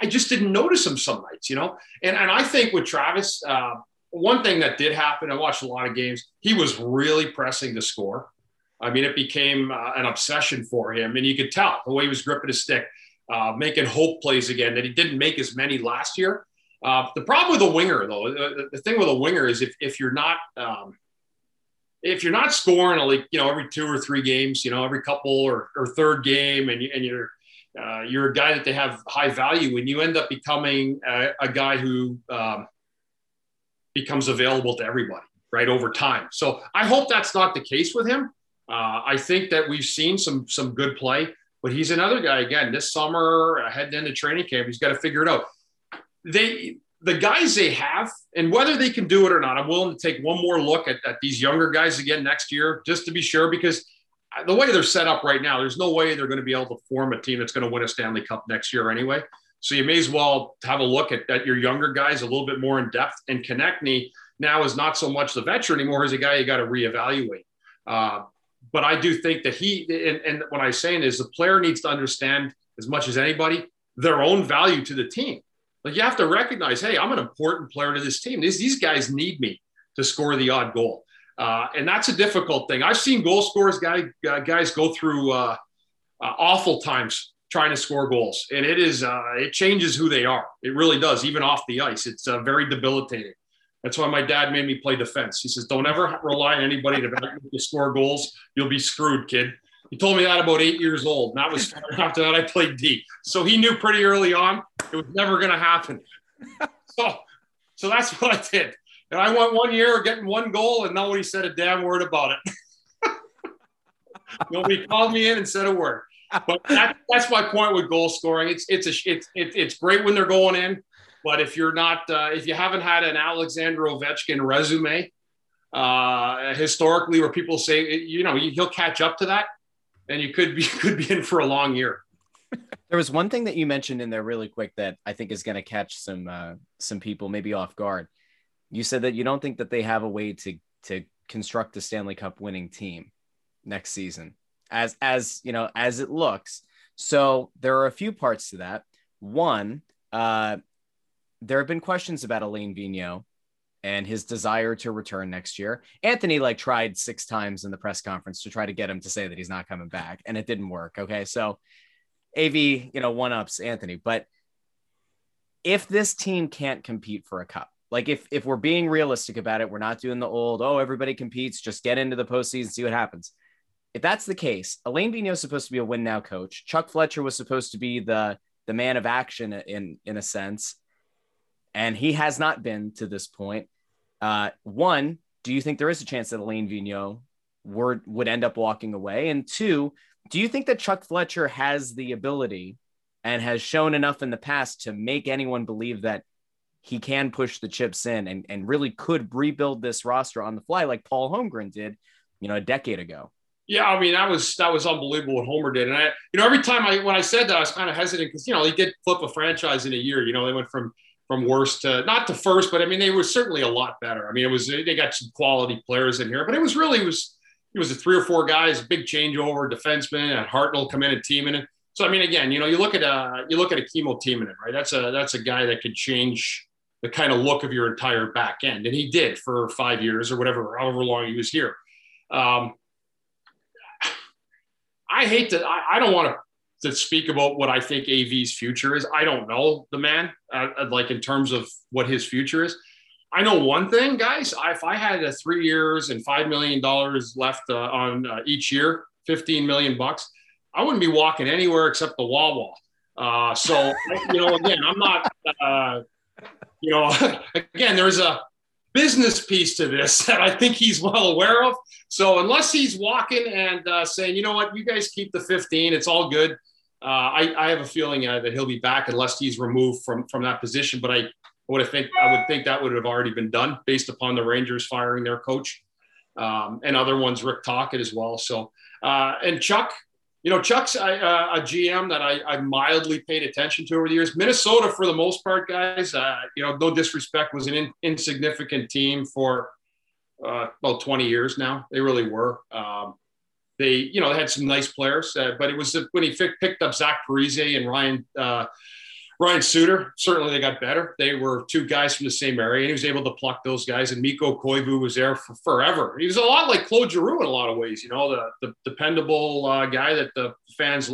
I just didn't notice him some nights, you know. And and I think with Travis, uh, one thing that did happen, I watched a lot of games. He was really pressing to score. I mean, it became uh, an obsession for him, and you could tell the way he was gripping his stick uh, making hope plays again that he didn't make as many last year. Uh, the problem with a winger, though, uh, the thing with a winger is if, if you're not um, if you're not scoring like you know every two or three games, you know every couple or, or third game, and, you, and you're uh, you're a guy that they have high value, and you end up becoming a, a guy who um, becomes available to everybody right over time. So I hope that's not the case with him. Uh, I think that we've seen some some good play. But he's another guy again this summer, heading into training camp. He's got to figure it out. They the guys they have, and whether they can do it or not, I'm willing to take one more look at, at these younger guys again next year, just to be sure, because the way they're set up right now, there's no way they're going to be able to form a team that's going to win a Stanley Cup next year anyway. So you may as well have a look at, at your younger guys a little bit more in depth. And Konecny now is not so much the veteran anymore as a guy you got to reevaluate. Uh, but I do think that he, and, and what I'm saying is the player needs to understand as much as anybody their own value to the team. Like you have to recognize, hey, I'm an important player to this team. These, these guys need me to score the odd goal. Uh, and that's a difficult thing. I've seen goal scorers guy, uh, guys go through uh, uh, awful times trying to score goals, and it is uh, it changes who they are. It really does, even off the ice. It's uh, very debilitating. That's why my dad made me play defense. He says, "Don't ever rely on anybody to, score goals. You'll be screwed, kid." He told me that about eight years old. And that was after that I played D. So he knew pretty early on it was never going to happen. So, so that's what I did. And I went one year getting one goal, and nobody said a damn word about it. nobody called me in and said a word. But that, that's my point with goal scoring. It's it's a it's it's great when they're going in, but if you're not uh, if you haven't had an Alexander Ovechkin resume uh, historically, where people say you know he'll catch up to that, then you could be could be in for a long year. There was one thing that you mentioned in there really quick that I think is going to catch some uh, some people maybe off guard. You said that you don't think that they have a way to to construct a Stanley Cup winning team next season as as you know as it looks. So there are a few parts to that. One, uh, there have been questions about Alain Vigneault and his desire to return next year. Anthony like tried six times in the press conference to try to get him to say that he's not coming back, and it didn't work. Okay, so AV, you know, one ups Anthony, but if this team can't compete for a cup, like if if we're being realistic about it, we're not doing the old oh everybody competes, just get into the postseason, see what happens. If that's the case, Alain Vigneault is supposed to be a win now coach. Chuck Fletcher was supposed to be the the man of action in in a sense, and he has not been to this point. Uh, one, do you think there is a chance that Alain Vigneault would would end up walking away? And two, do you think that Chuck Fletcher has the ability and has shown enough in the past to make anyone believe that he can push the chips in and, and really could rebuild this roster on the fly like Paul Holmgren did, you know, a decade ago. Yeah, I mean that was that was unbelievable what Homer did, and I, you know, every time I when I said that I was kind of hesitant because you know he did flip a franchise in a year. You know, they went from from worst to not to first, but I mean they were certainly a lot better. I mean it was they got some quality players in here, but it was really it was it was a three or four guys, big changeover, defenseman, and Hartnell come in and team in it. So I mean, again, you know, you look at a you look at a Kimmo it, right? That's a that's a guy that could change the kind of look of your entire back end. And he did for five years or whatever, however long he was here. Um, I hate to, I, I don't want to, to speak about what I think AV's future is. I don't know the man, uh, uh, like in terms of what his future is. I know one thing, guys. I, if I had a three years and five million dollars left uh, on uh, each year, fifteen million bucks, I wouldn't be walking anywhere except the Wawa. Uh, so, you know, again, I'm not uh, you know, again, there's a business piece to this that I think he's well aware of. So unless he's walking and uh, saying, you know what, you guys keep the 15, it's all good. Uh, I, I, have a feeling uh, that he'll be back unless he's removed from from that position. But I would think I would think that would have already been done based upon the Rangers firing their coach um, and other ones, Rick Tocchet as well. So uh, and Chuck, you know, Chuck's a, a GM that I, I, mildly paid attention to over the years. Minnesota, for the most part, guys, uh, you know, no disrespect, was an in, insignificant team for uh, about 20 years now. They really were. Um, they, you know, they had some nice players, uh, but it was when he picked up Zach Parise and Ryan uh, Ryan Suter, certainly they got better. They were two guys from the same area, and he was able to pluck those guys. And Mikko Koivu was there for forever. He was a lot like Claude Giroux in a lot of ways, you know, the, the dependable uh, guy that the fans,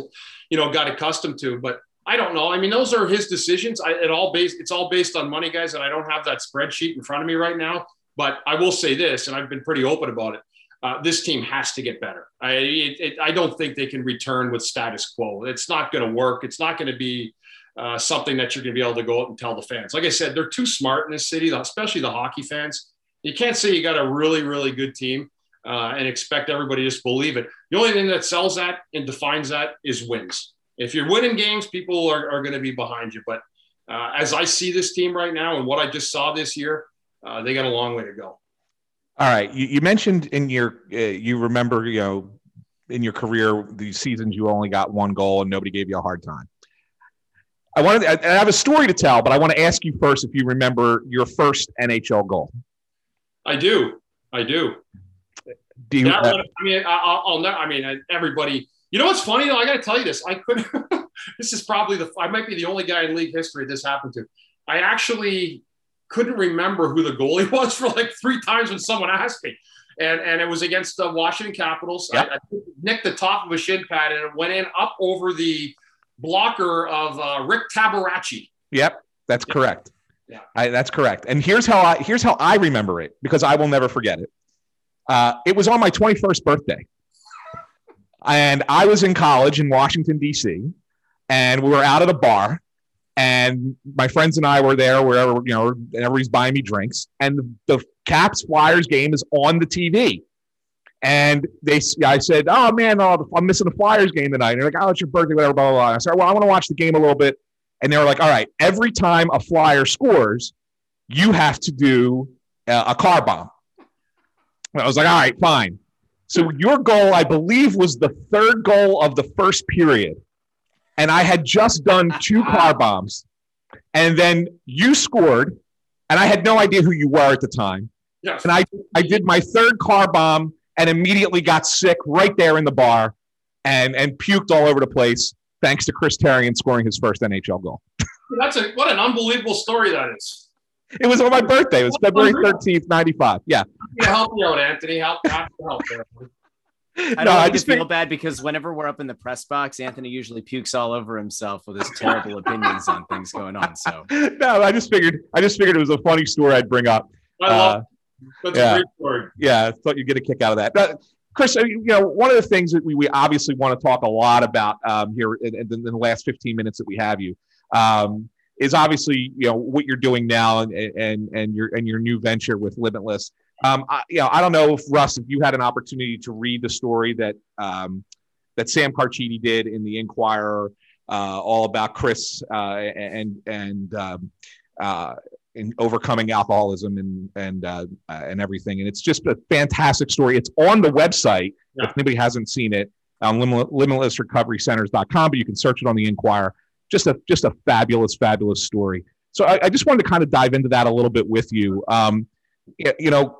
you know, got accustomed to. But I don't know. I mean, those are his decisions. I, it all based, it's all based on money, guys. And I don't have that spreadsheet in front of me right now. But I will say this, and I've been pretty open about it. Uh, this team has to get better. I, it, it, I don't think they can return with status quo. It's not going to work. It's not going to be uh, something that you're going to be able to go out and tell the fans. Like I said, they're too smart in this city, especially the hockey fans. You can't say you got a really, really good team uh, and expect everybody to just believe it. The only thing that sells that and defines that is wins. If you're winning games, people are, are going to be behind you. But uh, as I see this team right now and what I just saw this year, uh, they got a long way to go. All right, you, you mentioned in your uh, you remember you know in your career, these seasons you only got one goal and nobody gave you a hard time. I wanted. I I have a story to tell, but I want to ask you first if you remember your first NHL goal. I do. I do. Do you? Yeah, uh, I mean, I, I'll, I'll never. I mean, everybody. You know what's funny though? I got to tell you this. I couldn't. this is probably the. I might be the only guy in league history this happened to. I actually couldn't remember who the goalie was for like three times when someone asked me, and and it was against the Washington Capitals. Yep. I, I nicked the top of a shin pad and it went in up over the blocker of uh, Rick Tabaracci. Yep, that's correct. Yeah. I, that's correct. And here's how I here's how I remember it because I will never forget it. Uh, it was on my 21st birthday, and I was in college in Washington D.C. and we were out at a bar, and my friends and I were there wherever you know, and everybody's buying me drinks, and the, the Caps Flyers game is on the TV. And they, I said, "Oh man, oh, I'm missing the Flyers game tonight." And they're like, "Oh, it's your birthday, whatever." Blah blah blah. I said, "Well, I want to watch the game a little bit." And they were like, "All right, every time a Flyer scores, you have to do uh, a car bomb." And I was like, "All right, fine." So your goal, I believe, was the third goal of the first period, and I had just done two car bombs, and then you scored, and I had no idea who you were at the time. Yes. And I, I did my third car bomb and immediately got sick right there in the bar and, and puked all over the place thanks to Chris Therien scoring his first NHL goal. That's a what an unbelievable story that is. It was on my birthday. It was February 13th, 95. Yeah. Yeah, help you out, Anthony. Help, help, help. I don't No, I just to feel think- bad because whenever we're up in the press box, Anthony usually pukes all over himself with his terrible opinions on things going on. So No, I just figured I just figured it was a funny story I'd bring up. I love Uh, that's yeah. a great story. yeah, thought you'd get a kick out of that. But Chris, I mean, you know, one of the things that we, we obviously want to talk a lot about um, here in, in, the last 15 minutes that we have you um, is obviously you know what you're doing now and and and your and your new venture with Limitless. Um, I, you know, I don't know if Russ, if you had an opportunity to read the story that um, that Sam Carchidi did in the Inquirer, uh, all about Chris uh, and and um, uh, in overcoming alcoholism and and uh, uh, and everything. And it's just a fantastic story. It's on the website Yeah. if anybody hasn't seen it on limit, limitlessrecoverycenters.com, but you can search it on the Inquirer. Just a just a fabulous, fabulous story. So I, I just wanted to kind of dive into that a little bit with you. Um, you know,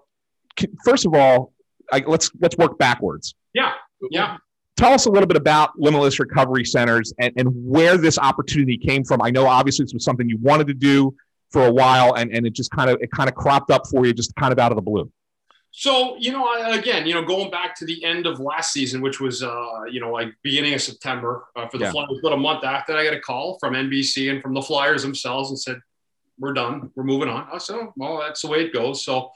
first of all, I, let's let's work backwards. Yeah, yeah. Tell us a little bit about Limitless Recovery Centers and, and where this opportunity came from. I know obviously this was something you wanted to do for a while, and, and it just kind of it kind of cropped up for you, just kind of out of the blue. So you know, I, again, you know, going back to the end of last season, which was uh, you know like beginning of September uh, for the Yeah. Flyers, about a month after, I got a call from NBC and from the Flyers themselves and said, "We're done. We're moving on." I said, "Oh, "Well, that's the way it goes." So.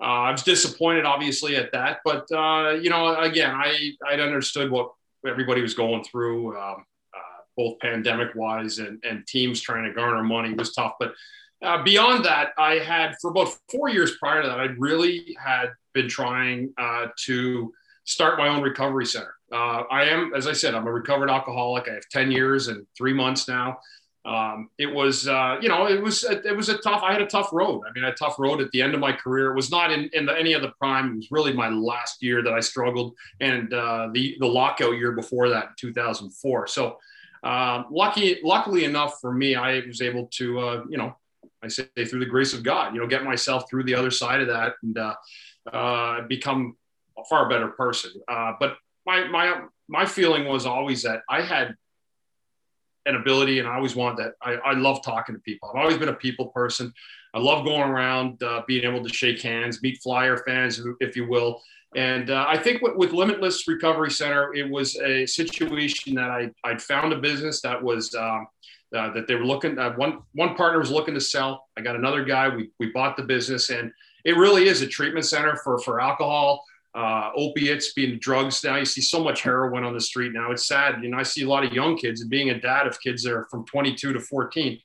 Uh, I was disappointed, obviously, at that, but uh, you know, again, I I understood what everybody was going through, um, uh, both pandemic-wise and and teams trying to garner money was tough. But uh, beyond that, I had for about four years prior to that, I really had been trying uh, to start my own recovery center. Uh, I am, as I said, I'm a recovered alcoholic. I have 10 years and three months now. Um, it was, uh, you know, it was, it was a tough, I had a tough road. I mean, a tough road at the end of my career. It was not in, in the, any of the prime. It was really my last year that I struggled and uh, the, the lockout year before that in 2004. So um, lucky, luckily enough for me, I was able to, uh, you know, I say through the grace of God, you know, get myself through the other side of that and uh, uh, become a far better person. Uh, but my my my feeling was always that I had an ability, and I always wanted that. I, I love talking to people. I've always been a people person. I love going around, uh, being able to shake hands, meet flyer fans, if you will. And uh, I think with, with Limitless Recovery Center, it was a situation that I I'd found a business that was. Um, uh, that they were looking uh, one one partner was looking to sell i got another guy we, we bought the business and it really is a treatment center for for alcohol uh, opiates being drugs. Now you see so much heroin on the street now. It's sad. You know i see a lot of young kids and being a dad of kids that are from 22 to 14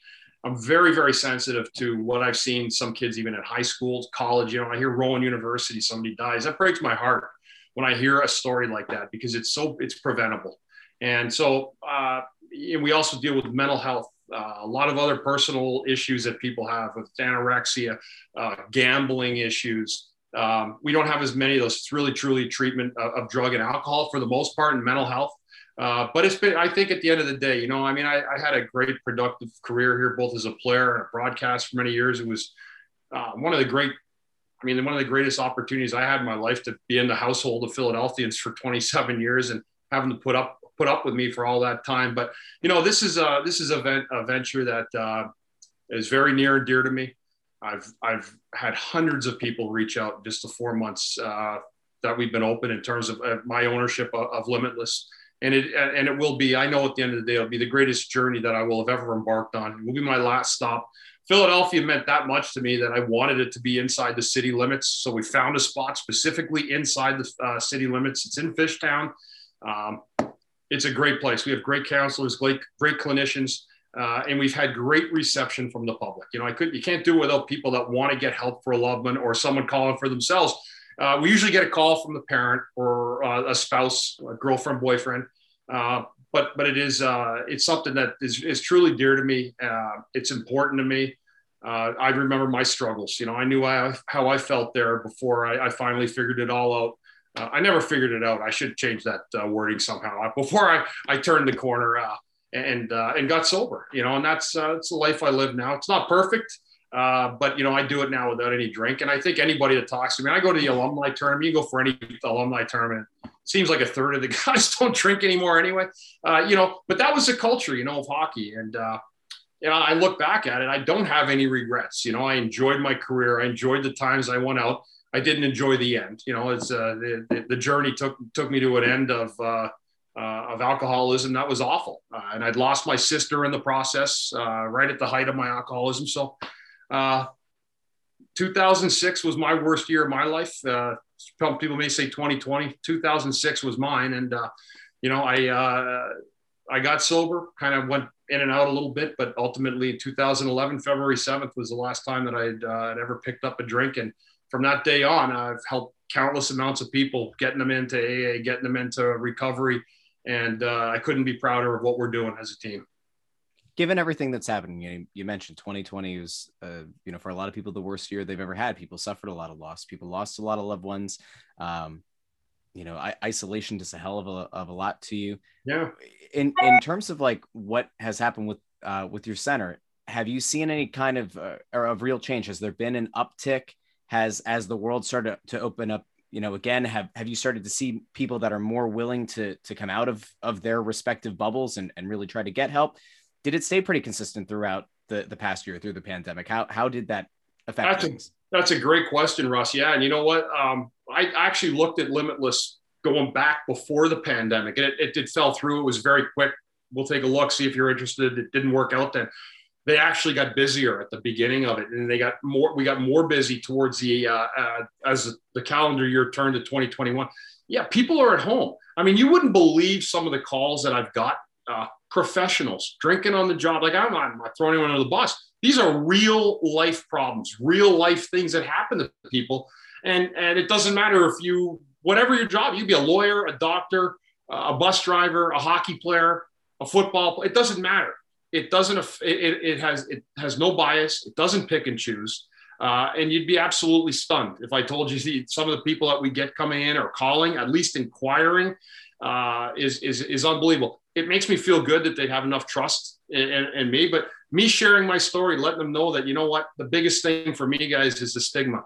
i'm very very sensitive to what i've seen some kids even at high schools college. You know i hear rowan university somebody dies. That breaks my heart when i hear a story like that because it's so it's preventable. And so uh, we also deal with mental health, uh, a lot of other personal issues that people have with anorexia, uh, gambling issues, Um, we don't have as many of those. It's really truly treatment of, of drug and alcohol for the most part and mental health. Uh, but it's been, I think at the end of the day, you know, I mean, I, I, had a great productive career here, both as a player and a broadcast for many years. It was uh, one of the great, I mean, one of the greatest opportunities I had in my life to be in the household of Philadelphians for 27 years and having to put up, put up with me for all that time. But, you know, this is a, this is a, a venture that uh, is very near and dear to me. I've, I've had hundreds of people reach out just the four months uh, that we've been open in terms of my ownership of, of Limitless and it and it will be. I know at the end of the day, it'll be the greatest journey that I will have ever embarked on. It will be my last stop. Philadelphia meant that much to me that I wanted it to be inside the city limits. So we found a spot specifically inside the uh, city limits. It's in Fishtown. Um, it's a great place. We have great counselors, great great clinicians. Uh, and we've had great reception from the public. You know, I could you can't do it without people that want to get help for a loved one or someone calling for themselves. Uh, we usually get a call from the parent or uh, a spouse, a girlfriend, boyfriend. Uh, but but it is uh, it's something that is, is truly dear to me. Uh, it's important to me. I remember my struggles. You know, I knew I, how I felt there before I, I finally figured it all out. I never figured it out. I should change that wording somehow. Before I, I turned the corner and and got sober, you know, and that's it's the life I live now. It's not perfect. Uh, but you know, I do it now without any drink. And I think anybody that talks to me, I go to the alumni tournament. You go for any alumni tournament. Seems like a third of the guys don't drink anymore anyway. Uh, you know, but that was the culture, you know, of hockey. And uh, you know, I look back at it. I don't have any regrets. You know, I enjoyed my career. I enjoyed the times I went out. I didn't enjoy the end. You know, it's uh, the, the journey took took me to an end of. Uh, uh, of alcoholism that was awful uh, and i'd lost my sister in the process uh, right at the height of my alcoholism so uh, 2006 was my worst year of my life. Uh, people may say 2020. 2006 was mine, and uh, you know, I I got sober, kind of went in and out a little bit, but ultimately, 2011, February 7th was the last time that I'd, I'd ever picked up a drink, and from that day on, I've helped countless amounts of people, getting them into AA, getting them into recovery, and uh, I couldn't be prouder of what we're doing as a team given everything that's happening, you, you mentioned 2020 was, uh, you know, for a lot of people, the worst year they've ever had. People suffered a lot of loss. People lost a lot of loved ones. Um, you know, I, isolation does a hell of a, of a lot to you. Yeah. In, in terms of like what has happened with, uh, with your center, have you seen any kind of, uh, or of real change? Has there been an uptick? Has, as the world started to open up, you know, again, have, have you started to see people that are more willing to, to come out of, of their respective bubbles and, and really try to get help? did it stay pretty consistent throughout the, the past year through the pandemic? How, how did that affect that's things? A, that's a great question, Russ. Yeah. And you know what? Um, I actually looked at Limitless going back before the pandemic and it, it did fell through. It was very quick. We'll take a look, see if you're interested. It didn't work out then. They actually got busier at the beginning of it, and they got more. We got more busy towards the uh, uh, as the calendar year turned to 2021. Yeah, people are at home. I mean, you wouldn't believe some of the calls that I've got uh, professionals drinking on the job. Like I'm, I'm not throwing anyone under the bus. These are real life problems, real life things that happen to people. And, and it doesn't matter if you, whatever your job, you be a lawyer, a doctor, a bus driver, a hockey player, a football player. It doesn't matter. It doesn't, it, it has, it has no bias. It doesn't pick and choose. Uh, and you'd be absolutely stunned if I told you some of the people that we get coming in or calling, at least inquiring, uh, is, is, is unbelievable. It makes me feel good that they have enough trust in, in, in, me, but me sharing my story, letting them know that, you know what, the biggest thing for me guys is the stigma.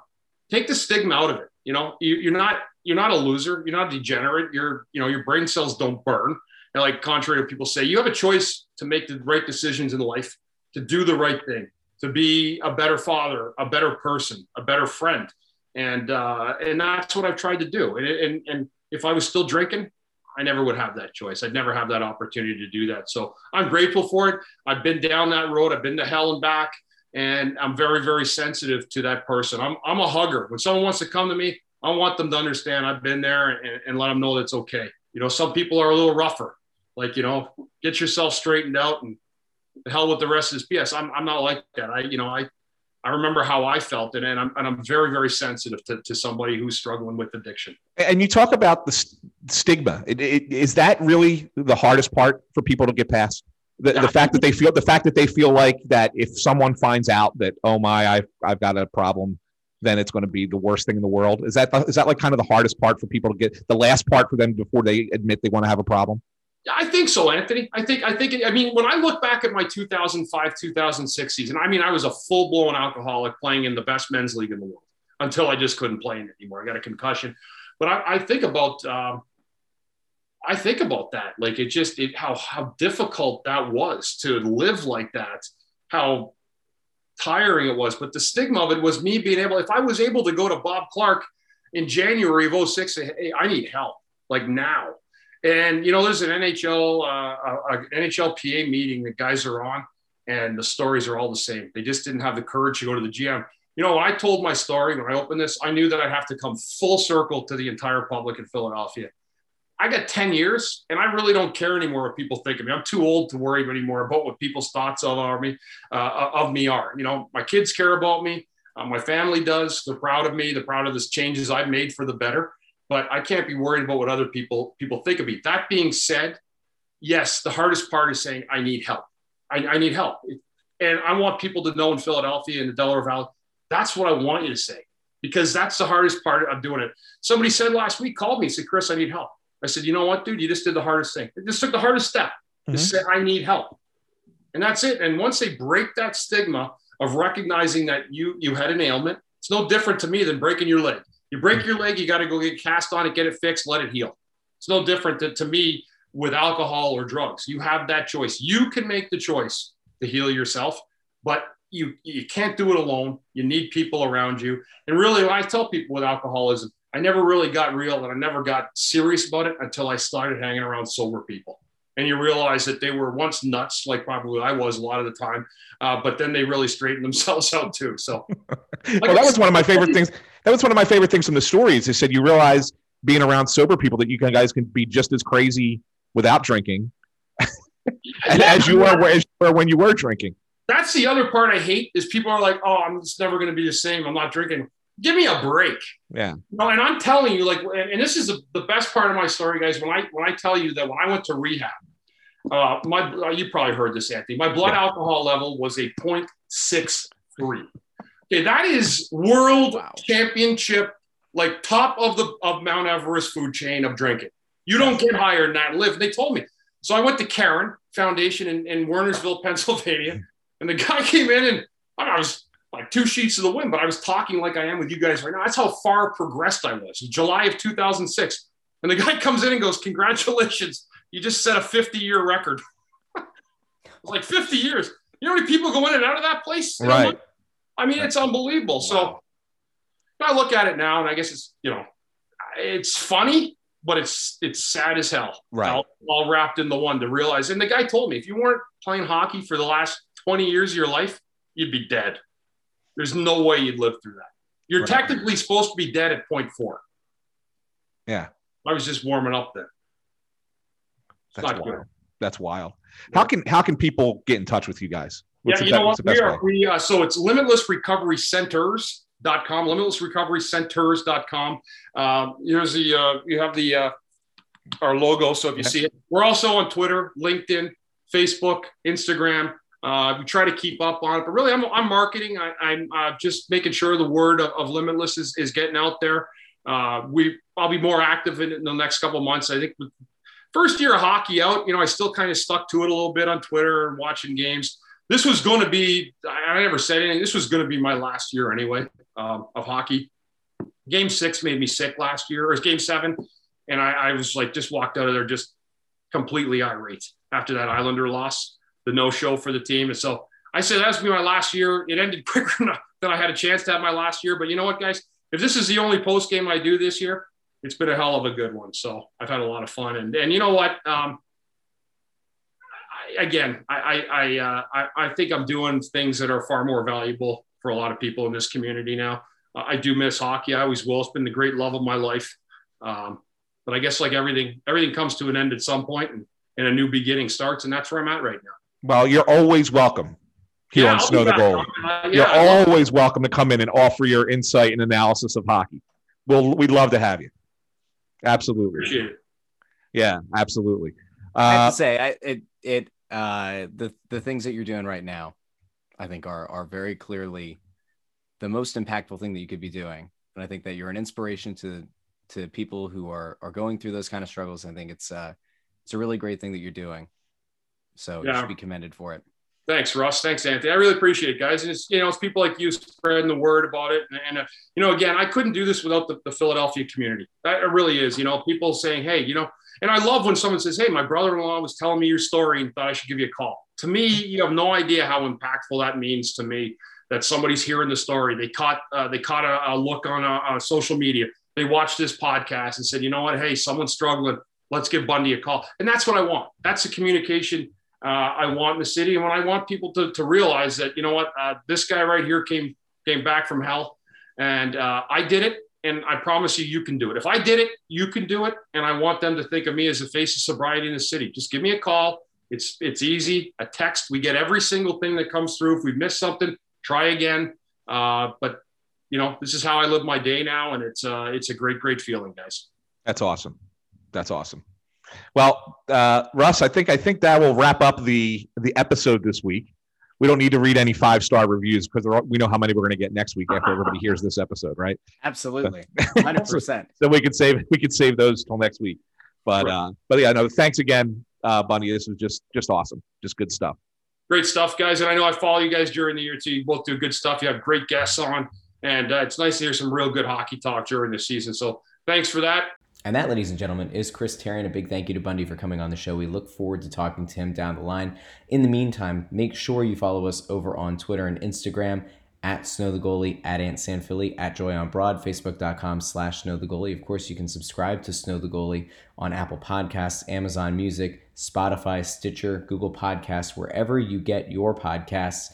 Take the stigma out of it. You know, you, you're not, you're not a loser. You're not degenerate. You're, you know, your brain cells don't burn. And like contrary to people say, you have a choice to make the right decisions in life, to do the right thing, to be a better father, a better person, a better friend. And, uh, and that's what I've tried to do. And, and, and if I was still drinking, I never would have that choice. I'd never have that opportunity to do that. So I'm grateful for it. I've been down that road. I've been to hell and back, and I'm very, very sensitive to that person. I'm, I'm a hugger. When someone wants to come to me, I want them to understand I've been there and, and let them know that's okay. You know, some people are a little rougher. Like, you know, get yourself straightened out and the hell with the rest of this BS. I'm, I'm not like that. I, you know, I, I remember how I felt it, and I'm, and I'm very, very sensitive to, to somebody who's struggling with addiction. And you talk about the st- stigma. It, it, is that really the hardest part for people to get past? The, the fact that they feel the fact that they feel like that if someone finds out that oh my I've I've got a problem, then it's going to be the worst thing in the world. Is that is that like kind of the hardest part for people to get the last part for them before they admit they want to have a problem? I think so, Anthony. I think I think I mean when I look back at my 2005 2006 season, I mean I was a full blown alcoholic playing in the best men's league in the world until I just couldn't play in it anymore. I got a concussion, but I, I think about um, I think about that like it just it, how how difficult that was to live like that, how tiring it was. But the stigma of it was me being able if I was able to go to Bob Clarke in January of 06, hey, I need help like now and you know, there's an NHL uh, a, NHLPA meeting that guys are on, and the stories are all the same. They just didn't have the courage to go to the GM. You know, when I told my story when I opened this, I knew that I'd have to come full circle to the entire public in Philadelphia. I got 10 years and I really don't care anymore what people think of me. I'm too old to worry anymore about what people's thoughts of me, uh, of me are. You know, my kids care about me. Uh, my family does. They're proud of me. They're proud of the changes I've made for the better but I can't be worried about what other people people think of me. That being said, yes, the hardest part is saying I need help. I, I need help, and I want people to know in Philadelphia and the Delaware Valley. That's what I want you to say because that's the hardest part of doing it. Somebody said last week, called me, said, "Chris, I need help." I said, "You know what, dude? You just did the hardest thing. You just took the hardest step. Mm-hmm. Just said, I need help." And that's it. And once they break that stigma of recognizing that you you had an ailment, it's no different to me than breaking your leg. You break your leg, you got to go get cast on it, get it fixed, let it heal. It's no different to, to me with alcohol or drugs. You have that choice. You can make the choice to heal yourself, but you you can't do it alone. You need people around you. And really, I tell people with alcoholism, I never really got real and I never got serious about it until I started hanging around sober people. And you realize that they were once nuts, like probably I was a lot of the time, uh, but then they really straightened themselves out too. So, well, that was one of my favorite things that was one of my favorite things from the stories. They said you realize being around sober people that you guys can be just as crazy without drinking as you were as you were when you were drinking. That's the other part I hate is people are like, "Oh, I'm just never going to be the same. I'm not drinking." Give me a break. Yeah. No, and I'm telling you, like, and this is the, the best part of my story, guys. When I when I tell you that when I went to rehab, uh, my uh, you probably heard this, Anthony. My blood yeah. alcohol level was a 0.63. Okay, that is world wow. championship, like top of the of Mount Everest food chain of drinking. You don't get higher than that. Live. They told me. So I went to Caron Foundation in, in Wernersville, Pennsylvania, and the guy came in and I was like two sheets of the wind, but I was talking like I am with you guys right now. That's how far progressed I was. July of 2006, and the guy comes in and goes, "Congratulations, you just set a 50 year record." like 50 years. You know how many people go in and out of that place? Right. I mean, it's unbelievable. So I look at it now, and I guess it's you know, it's funny, but it's it's sad as hell. Right. All, all wrapped in the one to realize. And the guy told me, if you weren't playing hockey for the last 20 years of your life, you'd be dead. There's no way you'd live through that. You're right. technically supposed to be dead at point four. Yeah. I was just warming up then. That's wild. Good. That's wild. How can how can people get in touch with you guys? What's yeah, you know what? We are, we, uh, so it's Limitless Recovery Centers.com, Limitless Recovery Centers.com. Um, here's the, uh, you have the, uh, our logo. So if you okay. see it, we're also on Twitter, LinkedIn, Facebook, Instagram. Uh, we try to keep up on it, but really, I'm, I'm marketing. I, am uh, just making sure the word of, of Limitless is, is getting out there. Uh, we I'll be more active in, in the next couple months. I think first year of hockey out, you know, I still kind of stuck to it a little bit on Twitter and watching games this was going to be, I never said anything. This was going to be my last year anyway um, of hockey. Game six made me sick last year, or game seven. And I, I was like, just walked out of there just completely irate after that Islander loss, the no show for the team. And so I said, that's be my last year. It ended quicker than I had a chance to have my last year. But you know what, guys? If this is the only post game I do this year, it's been a hell of a good one. So I've had a lot of fun. And, and you know what? Um, again, I I uh, I, I think I'm doing things that are far more valuable for a lot of people in this community now. Uh, I do miss hockey. I always will. It's been the great love of my life. Um, but I guess like everything, everything comes to an end at some point, and, and a new beginning starts, and that's where I'm at right now. Well, you're always welcome here yeah, on Snow the Goal. Uh, yeah, you're always welcome to come in and offer your insight and analysis of hockey. Well, we'd love to have you. Absolutely. Appreciate it. Yeah, absolutely. Uh, I have to say, I, it it uh, the the things that you're doing right now, I think are are very clearly the most impactful thing that you could be doing. And I think that you're an inspiration to to people who are are going through those kind of struggles. I think it's uh it's a really great thing that you're doing. So Yeah. you should be commended for it. Thanks, Russ. Thanks, Anthony. I really appreciate it, guys. And it's you know, it's people like you spreading the word about it. And, and uh, you know, again, I couldn't do this without the, the Philadelphia community. That it really is. You know, people saying, "Hey, you know," and I love when someone says, "Hey, my brother-in-law was telling me your story and thought I should give you a call." To me, you have no idea how impactful that means to me. That somebody's hearing the story. They caught uh, they caught a, a look on uh, social media. They watched this podcast and said, "You know what? Hey, someone's struggling. Let's give Bundy a call." And that's what I want. That's the communication uh, I want in the city, and when I want people to, to realize that you know what, uh, this guy right here came came back from hell, and uh, I did it, and I promise you, you can do it. If I did it, you can do it, and I want them to think of me as the face of sobriety in the city. Just give me a call. It's it's easy. A text. We get every single thing that comes through. If we miss something, try again. Uh, but you know, this is how I live my day now, and it's uh, it's a great great feeling, guys. That's awesome. That's awesome. Well, uh, Russ, I think I think that will wrap up the the episode this week. We don't need to read any five star reviews because we know how many we're going to get next week after everybody hears this episode, right? Absolutely. 100%. So we could save we could save those till next week. But Right. uh, but yeah, no, thanks again, uh, Bundy. This was just just awesome, just good stuff. great stuff, guys. And I know I follow you guys during the year too. You both do good stuff. You have great guests on, and uh, it's nice to hear some real good hockey talk during the season. So thanks for that. And that, ladies and gentlemen, is Chris Therien. A big thank you to Bundy for coming on the show. We look forward to talking to him down the line. In the meantime, make sure you follow us over on Twitter and Instagram at Snow the Goalie, at Ant San Philly, at Joy on Broad, Facebook.com slash Snow the Goalie. Of course, you can subscribe to Snow the Goalie on Apple Podcasts, Amazon Music, Spotify, Stitcher, Google Podcasts, wherever you get your podcasts.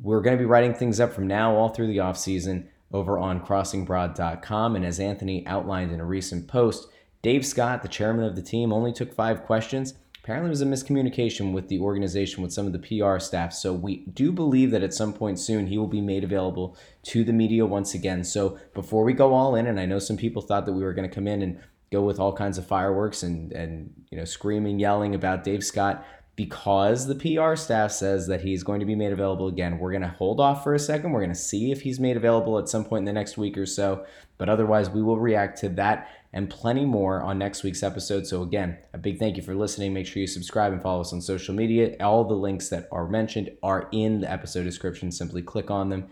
We're going to be writing things up from now all through the off season over on crossingbroad.com. And as Anthony outlined in a recent post, Dave Scott, the chairman of the team, only took five questions. Apparently, there was a miscommunication with the organization with some of the PR staff. So, we do believe that at some point soon he will be made available to the media once again. So, before we go all in, and I know some people thought that we were going to come in and go with all kinds of fireworks and, and you know, screaming, yelling about Dave Scott, because the PR staff says that he's going to be made available again. We're going to hold off for a second. We're going to see if he's made available at some point in the next week or so. But otherwise, we will react to that and plenty more on next week's episode. So, again, a big thank you for listening. Make sure you subscribe and follow us on social media. All the links that are mentioned are in the episode description. Simply click on them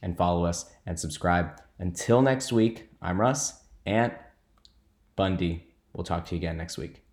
and follow us and subscribe. Until next week, I'm Russ, and Bundy. We'll talk to you again next week.